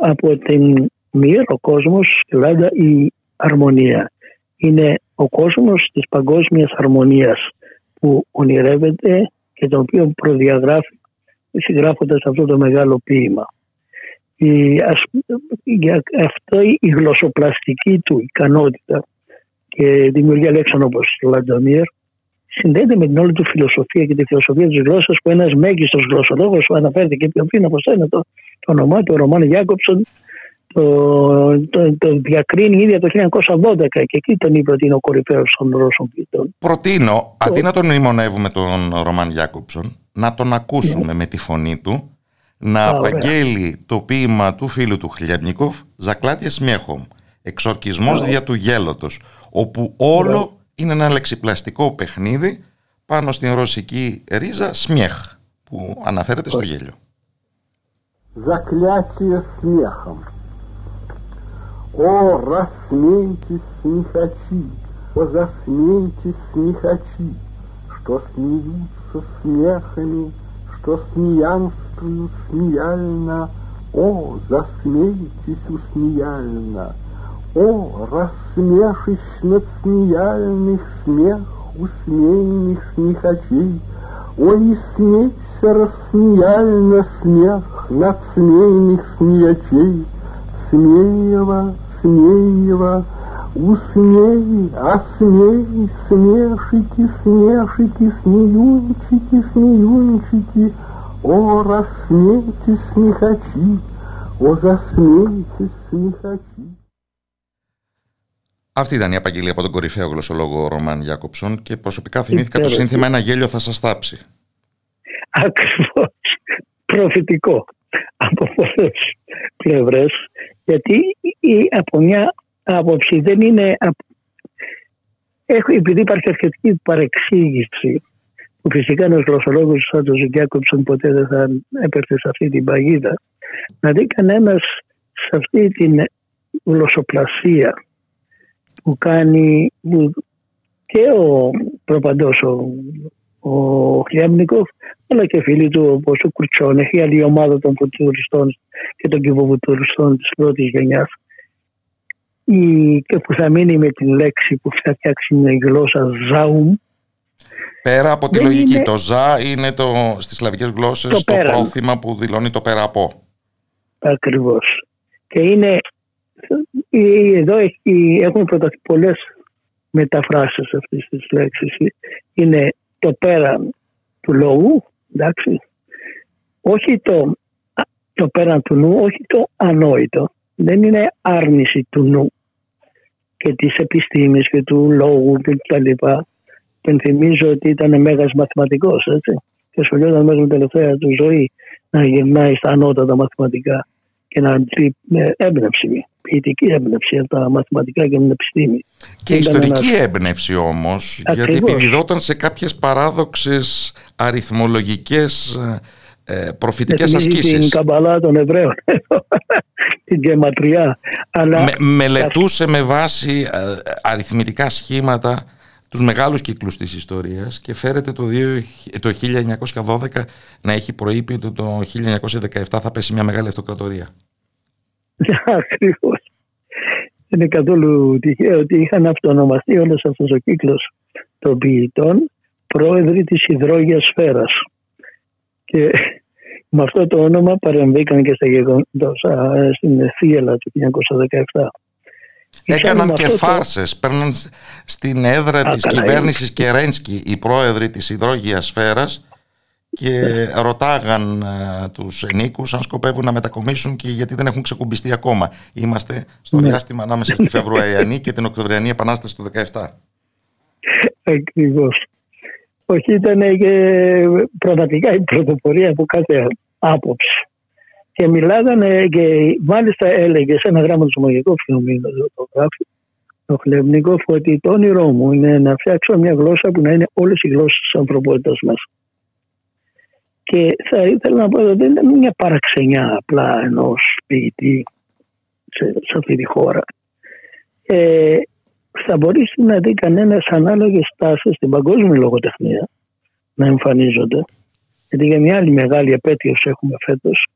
από την μοίρα ο κόσμος πάντα η αρμονία. Είναι ο κόσμος της παγκόσμιας αρμονίας που ονειρεύεται και το οποίο προδιαγράφει συγγράφοντας αυτό το μεγάλο ποίημα. Η, ας, αυτό η γλωσσοπλαστική του ικανότητα και δημιουργία λέξεων όπως το Λαντομίρ συνδέεται με την όλη του φιλοσοφία και τη φιλοσοφία της γλώσσας που ένας μέγιστος γλωσσολόγος που αναφέρθηκε πιο πριν από σένα το, το όνομά του, ο Ρωμάν Γιάκοψον, το, το, το διακρίνει ήδη το 1912 και εκεί τον είπε ότι είναι ο κορυφαίος των Ρώσων ποιητών. Προτείνω, αντί να τον μνημονεύουμε τον Ρωμάν Γιάκοψον, να τον ακούσουμε ναι. με τη φωνή του να Α, απαγγέλει το ποίημα του φίλου του Χλιαμνίκοφ «Ζακλάτια Σμιέχομ», εξορκισμός δια του γέλωτος, όπου όλο είναι ένα λεξιπλαστικό παιχνίδι πάνω στην ρωσική ρίζα «Σμιέχ», που αναφέρεται στο γέλιο. «Заклятие смехом. О, рассмейтесь, смехачи, о, засмейтесь, смехачи, что смеются смехами, что смеянствуют чувствую смеяльно, О, засмейтесь усмеяльно, О, рассмешись над смеяльных смех усмеянных смехачей, О, и смейся рассмеяльно смех над смеянных смеячей, Смеева, Смеева, Усмей, осмей, смешики, смешики, смеюнчики, смеюнчики, о, рассмейтесь, смехачи, о, засмейтесь, смехачи. Αυτή ήταν η απαγγελία από τον κορυφαίο γλωσσολόγο Ρωμάν Γιάκοψον και προσωπικά θυμήθηκα το σύνθημα «Ένα γέλιο θα σας τάψει». Ακριβώς. Προφητικό από πολλέ πλευρέ, γιατί από μια άποψη δεν είναι. Έχω, επειδή υπάρχει αρκετή παρεξήγηση που φυσικά ένας γλωσσολόγος σαν τον Ζουγκιάκοψον ποτέ δεν θα έπαιρνε σε αυτή την παγίδα. Να δει κανένας σε αυτή την γλωσσοπλασία που κάνει που και ο προπαντός ο, ο Χλιάμνικοφ αλλά και φίλοι του όπως ο Κουρτσόνεχ η άλλη ομάδα των τουριστών και των κυβοβουτουριστών της πρώτης γενιάς και που θα μείνει με την λέξη που θα φτιάξει η γλώσσα Ζάουμ Πέρα από τη λογική, το ζα είναι το, στις σλαβικές γλώσσες το, το πρόθυμα που δηλώνει το πέρα από. Ακριβώς. Και είναι, εδώ έχει, έχουν προταθεί πολλές μεταφράσεις αυτής της λέξης. Είναι το πέρα του λόγου, εντάξει, όχι το, το πέραν του νου, όχι το ανόητο. Δεν είναι άρνηση του νου και της επιστήμης και του λόγου και τα λοιπά Πενθυμίζω ότι ήταν μέγας μαθηματικός, έτσι. Και σχολιόταν μέσα την τελευταία του ζωή να γυρνάει στα ανώτατα μαθηματικά και να αντλεί έμπνευση, ποιητική έμπνευση από τα μαθηματικά και την επιστήμη. Και ιστορική ένας... έμπνευση όμως, γιατί επιδιδόταν σε κάποιες παράδοξες αριθμολογικές ε, προφητικές ασκήσεις. Την καμπαλά των Εβραίων, [LAUGHS] την γεματριά. Αλλά... Με, μελετούσε με βάση ε, αριθμητικά σχήματα τους μεγάλους κύκλους της ιστορίας και φέρεται το, 2, το 1912 να έχει προείπει ότι το 1917 θα πέσει μια μεγάλη αυτοκρατορία. Ακριβώς. Δεν είναι καθόλου τυχαίο ότι είχαν αυτονομαστεί όλος αυτός ο κύκλος των ποιητών πρόεδροι της υδρόγειας σφαίρας. Και με αυτό το όνομα παρεμβήκαν και στα γεγονότα στην Θίελα του 1917. Έκαναν και φάρσες, το... παίρναν στην έδρα Α, της κυβέρνησης Κερένσκι οι πρόεδροι της υδρόγειας σφαίρας και ρωτάγαν uh, τους ενίκους αν σκοπεύουν να μετακομίσουν και γιατί δεν έχουν ξεκουμπιστεί ακόμα. Είμαστε στο ναι. διάστημα ανάμεσα στη Φεβρουαριανή και την Οκτωβριανή Επανάσταση του 17. Ακριβώς. Όχι, ήταν και πραγματικά η πρωτοπορία από κάθε άποψη και μιλάγανε και μάλιστα έλεγε σε ένα γράμμα του Σωμαγικού Φινομήνου το γράφει ο Χλευνίκοφ ότι το όνειρό μου είναι να φτιάξω μια γλώσσα που να είναι όλες οι γλώσσες της ανθρωπότητας μέσα. Και θα ήθελα να πω ότι δεν είναι μια παραξενιά απλά ενός ποιητή σε, σε αυτή τη χώρα. Ε, θα μπορέσει να δει κανένας ανάλογες τάσεις στην παγκόσμια λογοτεχνία να εμφανίζονται. Γιατί για μια άλλη μεγάλη επέτειος έχουμε φέτος,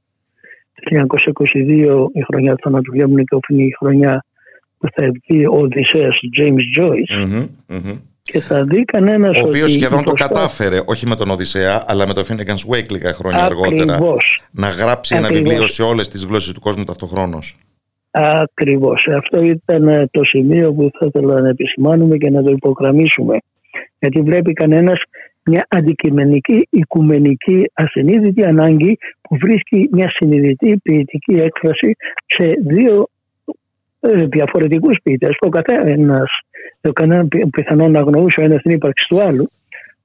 1922 η χρονιά του θανάτου Γεμνικόφ είναι η χρονιά που θα βγει ο Οδυσσέας του James Joyce και θα δει κανένας. Ο οποίος σχεδόν το κατάφερε, όχι με τον Οδυσσέα, αλλά με το Finnegan's Wake λίγα χρόνια αργότερα. Να γράψει ένα βιβλίο σε όλες τις γλώσσες του κόσμου ταυτοχρόνως. Ακριβώς. Αυτό ήταν το σημείο που θα ήθελα να επισημάνουμε και να το υπογραμμίσουμε. Γιατί βλέπει κανένας μια αντικειμενική, οικουμενική, ασυνείδητη ανάγκη που βρίσκει μια συνειδητή ποιητική έκφραση σε δύο ε, διαφορετικούς ποιητές που ο καθένας, ο κανένα πιθανό να γνωρούσε ο ένας την ύπαρξη του άλλου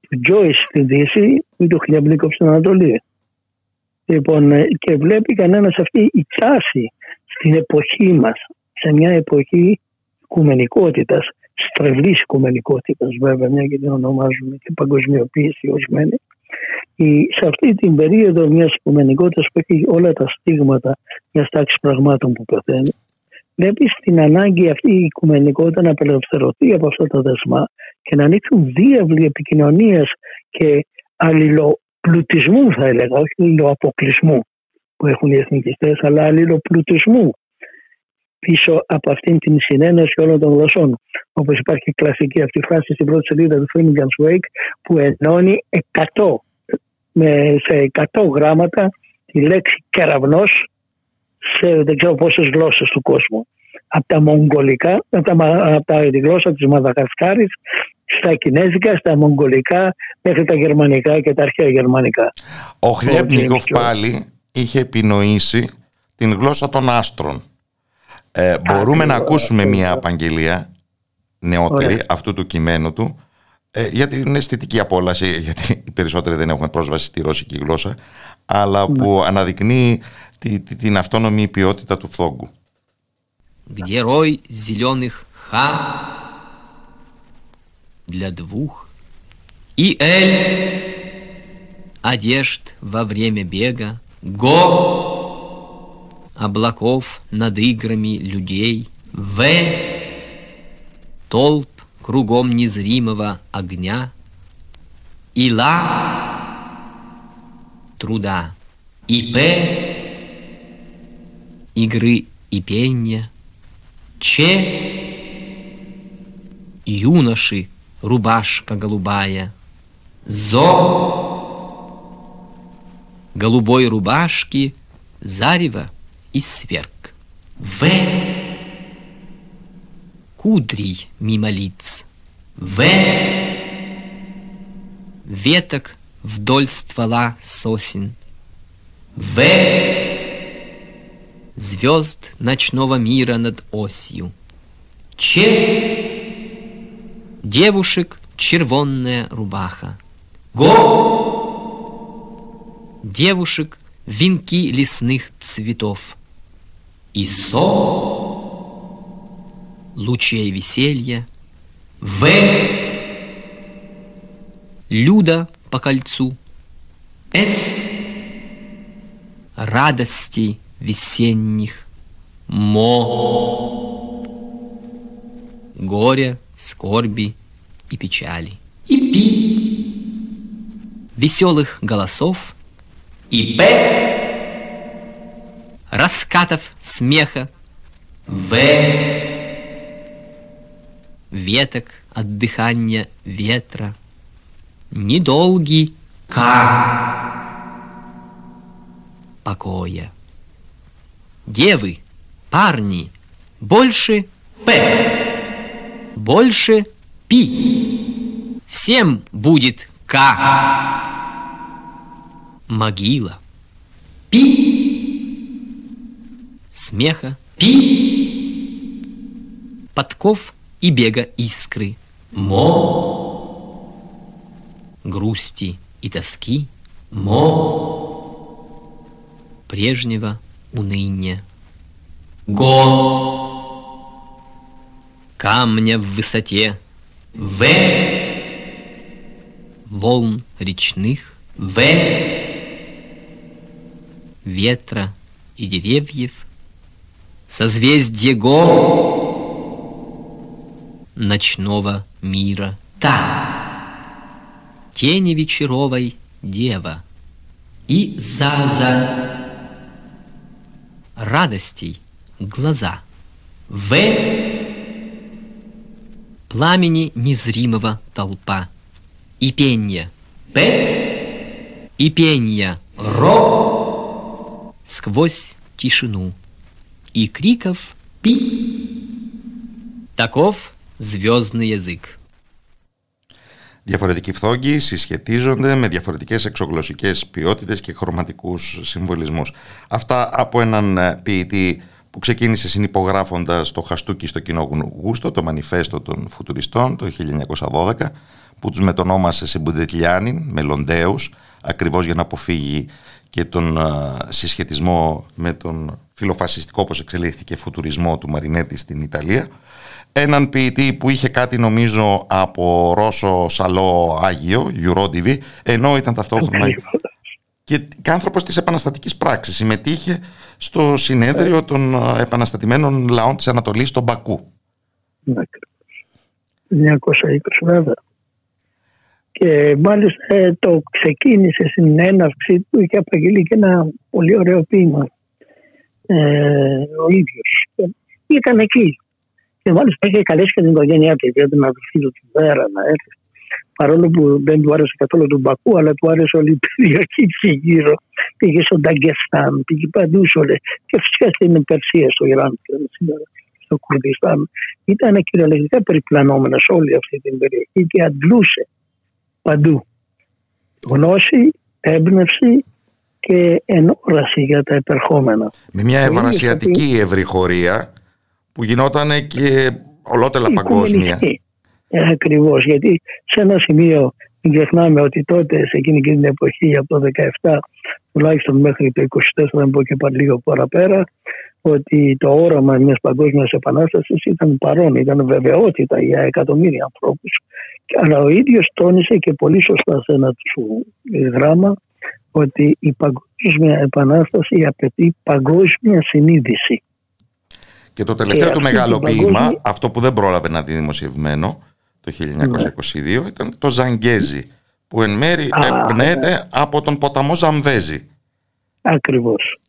του Τζόις στη Δύση ή του Χλιαμπλίκοφ στην Ανατολή. Λοιπόν, ε, και βλέπει κανένας αυτή η τάση στην εποχή μας, σε μια εποχή οικουμενικότητας, στρεβλή οικουμενικότητας, βέβαια, μια και την ονομάζουμε και παγκοσμιοποίηση ορισμένη. Σε αυτή την περίοδο μιας οικουμενικότητας που έχει όλα τα στίγματα μιας τάξης πραγμάτων που πεθαίνει, βλέπει την ανάγκη αυτή η οικουμενικότητα να απελευθερωθεί από αυτά τα δεσμά και να ανοίξουν διάβλη επικοινωνίας και αλληλοπλουτισμού, θα έλεγα, όχι αλληλοαποκλεισμού που έχουν οι εθνικιστές, αλλά αλληλοπλουτισμού πίσω από αυτήν την συνένωση όλων των γλωσσών. Όπως υπάρχει κλασική αυτή φράση στην πρώτη σελίδα του Finnegan's Wake που ενώνει 100, με, σε 100 γράμματα τη λέξη κεραυνός σε δεν ξέρω πόσες γλώσσες του κόσμου. Από τα μογγολικά, από, τα, από τα, τη γλώσσα της Μαδαγασκάρης, στα κινέζικα, στα μογγολικά, μέχρι τα γερμανικά και τα αρχαία γερμανικά. Ο Χλιέπνικοφ πάλι είχε επινοήσει την γλώσσα των άστρων. Ε, μπορούμε να ακούσουμε μια απαγγελία νεότερη αυτού του κειμένου του ε, για την αισθητική απόλαση, [LAUGHS] γιατί οι περισσότεροι δεν έχουμε πρόσβαση στη ρώσικη γλώσσα, αλλά που ναι. αναδεικνύει τη, τη, την αυτόνομη ποιότητα του φθόγκου. Где рой зеленых ха для двух и эль одежд во время бега го облаков над играми людей, В. Толп кругом незримого огня, И Ла труда, И П. Игры и пения, Че юноши рубашка голубая, Зо голубой рубашки зарево и сверг. В. Кудрий мимо лиц. В. Веток вдоль ствола сосен. В. Звезд ночного мира над осью. Ч. Девушек червонная рубаха. Го. Девушек венки лесных цветов и со лучей веселья, в люда по кольцу, с радостей весенних, мо горя, скорби и печали, и пи веселых голосов, и п раскатов смеха, В. Веток от дыхания ветра, Недолгий К. Покоя. Девы, парни, больше П. Больше Пи. Всем будет К. Могила. Пи смеха, пи, подков и бега искры, мо, грусти и тоски, мо, прежнего уныния, го, камня в высоте, в, волн речных, в, ветра и деревьев, созвездие Го ночного мира. Та тени вечеровой дева и Заза радостей глаза. В. Пламени незримого толпа. И пенья П. И пенья Ро. Сквозь тишину и криков «Пи!». Таков звездный язык. Διαφορετικοί φθόγγοι συσχετίζονται με διαφορετικές εξωγλωσσικές ποιότητες και χρωματικούς συμβολισμούς. Αυτά από έναν ε, ποιητή που ξεκίνησε συνυπογράφοντας το Χαστούκι στο κοινό γούστο, το μανιφέστο των φουτουριστών το 1912, που τους μετονόμασε σε Μπουντετλιάνιν, με Λοντέους, ακριβώς για να αποφύγει και τον συσχετισμό με τον φιλοφασιστικό όπως εξελίχθηκε φουτουρισμό του Μαρινέτη στην Ιταλία έναν ποιητή που είχε κάτι νομίζω από Ρώσο Σαλό Άγιο, Γιουρόντιβι, ενώ ήταν ταυτόχρονα και άνθρωπος της επαναστατικής πράξης. Συμμετείχε στο συνέδριο των επαναστατημένων λαών της Ανατολής, στον Μπακού. 1920 βέβαια. Και μάλιστα ε, το ξεκίνησε στην έναρξη του, είχε απαγγείλει και ένα πολύ ωραίο ποίημα ε, ο ίδιος. Ήταν εκεί και μάλιστα είχε καλέσει και την οικογένειά του, γιατί την αδελφή του Βέρα να έρθει. Παρόλο που δεν του άρεσε καθόλου τον Μπακού, αλλά του άρεσε όλη η περιοχή και γύρω. Πήγε στο Νταγκεστάν, πήγε παντού όλες. Και φυσικά στην Περσία, στο Ιράν, στο Κουρδιστάν. Ήταν κυριολεκτικά περιπλανόμενα σε όλη αυτή την περιοχή και αντλούσε παντού. Γνώση, έμπνευση και ενόραση για τα επερχόμενα. Με μια ευρασιατική ευρυχωρία που γινόταν και ολότελα παγκόσμια. Ε, Ακριβώς, γιατί σε ένα σημείο μην ξεχνάμε ότι τότε σε εκείνη την εποχή από το 17 τουλάχιστον μέχρι το 24 να πω και πάλι λίγο παραπέρα ότι το όραμα μιας παγκόσμιας επανάστασης ήταν παρόν, ήταν βεβαιότητα για εκατομμύρια ανθρώπους. Αλλά ο ίδιος τόνισε και πολύ σωστά σε ένα του γράμμα ότι η παγκόσμια επανάσταση απαιτεί παγκόσμια συνείδηση. Και το τελευταίο του μεγάλο ποίημα, αυτό που δεν πρόλαβε να είναι δημοσιευμένο το 1922, ναι. ήταν το Ζαγκέζι, που εν μέρη εμπνέεται ναι. από τον ποταμό Ζαμβέζι. Ακριβώς.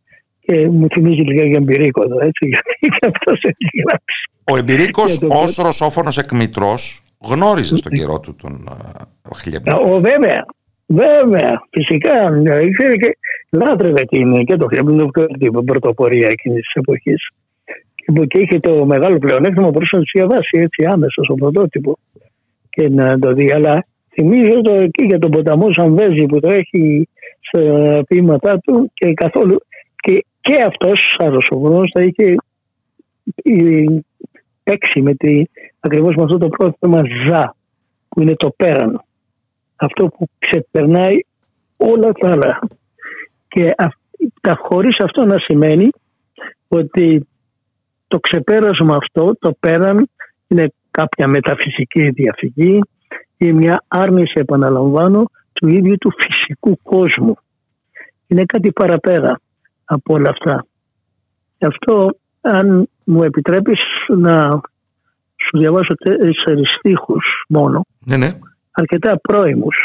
Και μου θυμίζει λίγα για εμπειρίκο εδώ, έτσι, [LAUGHS] γιατί αυτό έχει γράψει. Ο εμπειρίκος ω ρωσόφωνο εκμητρός γνώριζε στον καιρό του τον Χλιαμπνίκοφ. Βέβαια, βέβαια, φυσικά. Ναι, ήξερε και λάτρευε την, και το Χλιαμπνίκοφ και την πρωτοπορία εκείνης της εποχής και είχε το μεγάλο πλεονέκτημα μπορούσε να τους διαβάσει έτσι άμεσα στο πρωτότυπο και να το δει. Αλλά θυμίζω το εκεί για τον ποταμό Σαμβέζη που το έχει στα ποίηματά του και καθόλου. Και, και αυτός ο Ρωσοβρό θα είχε παίξει με τη, ακριβώς με αυτό το πρόθεμα ζα που είναι το πέραν. Αυτό που ξεπερνάει όλα τα άλλα. Και τα χωρίς αυτό να σημαίνει ότι το ξεπέρασμα αυτό, το πέραν, είναι κάποια μεταφυσική διαφυγή ή μια άρνηση, επαναλαμβάνω, του ίδιου του φυσικού κόσμου. Είναι κάτι παραπέρα από όλα αυτά. Γι' αυτό, αν μου επιτρέπεις να σου διαβάσω τέσσερις στίχους μόνο, ναι, ναι. Αρκετά πρώιμους,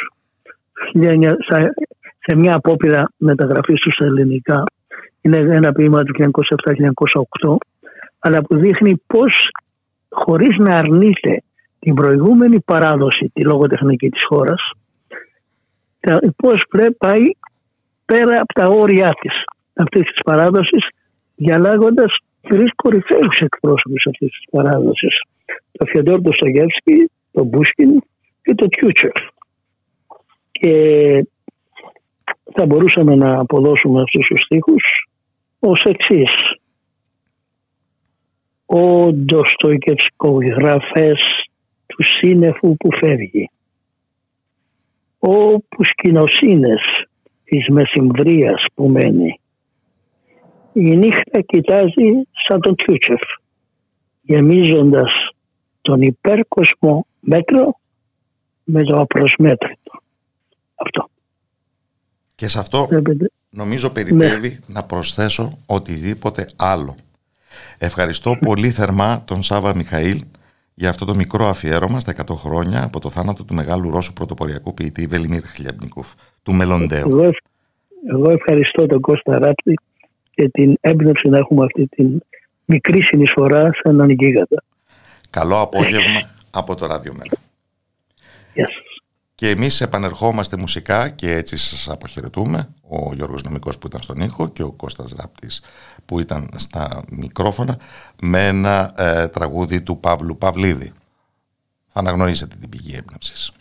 σε μια απόπειρα μεταγραφής τους στα ελληνικά. Είναι ένα ποίημα του 1907-1908 αλλά που δείχνει πώς χωρίς να αρνείται την προηγούμενη παράδοση, τη λογοτεχνική της χώρας, πώς πρέπει πάει πέρα από τα όρια της αυτής της παράδοσης, διαλάγοντας τρεις κορυφαίους εκπρόσωπους αυτής της παράδοσης. Το Φιοντόρ το Στογεύσκι, το Μπούσκιν και το Τιούτσερ. Και θα μπορούσαμε να αποδώσουμε αυτούς τους στίχους ως εξής ο Ντοστοϊκευσκό, γραφές του σύννεφου που φεύγει. Ο Πουσκινοσύνες της μεσημβρίας που μένει. Η νύχτα κοιτάζει σαν τον Τιούτσεφ, γεμίζοντας τον υπέρκοσμο μέτρο με το απροσμέτρητο. Αυτό. Και σε αυτό νομίζω περιτεύει ναι. να προσθέσω οτιδήποτε άλλο. Ευχαριστώ πολύ θερμά τον Σάβα Μιχαήλ για αυτό το μικρό αφιέρωμα στα 100 χρόνια από το θάνατο του μεγάλου Ρώσου πρωτοποριακού ποιητή Βελιμίρ Χλιαμπνικούφ, του Μελοντέου. Εγώ, εγώ ευχαριστώ τον Κώστα Ράπτη και την έμπνευση να έχουμε αυτή την μικρή συνεισφορά σε έναν γίγαντα. Καλό απόγευμα από το Ράδιο Μέρα. Γεια σας. Και εμείς επανερχόμαστε μουσικά και έτσι σας αποχαιρετούμε. Ο Γιώργος Νομικός που ήταν στον ήχο και ο Κώστας Ράπτης που ήταν στα μικρόφωνα με ένα ε, τραγούδι του Παύλου Παυλίδη. Θα αναγνωρίσετε την πηγή έμπνευσης.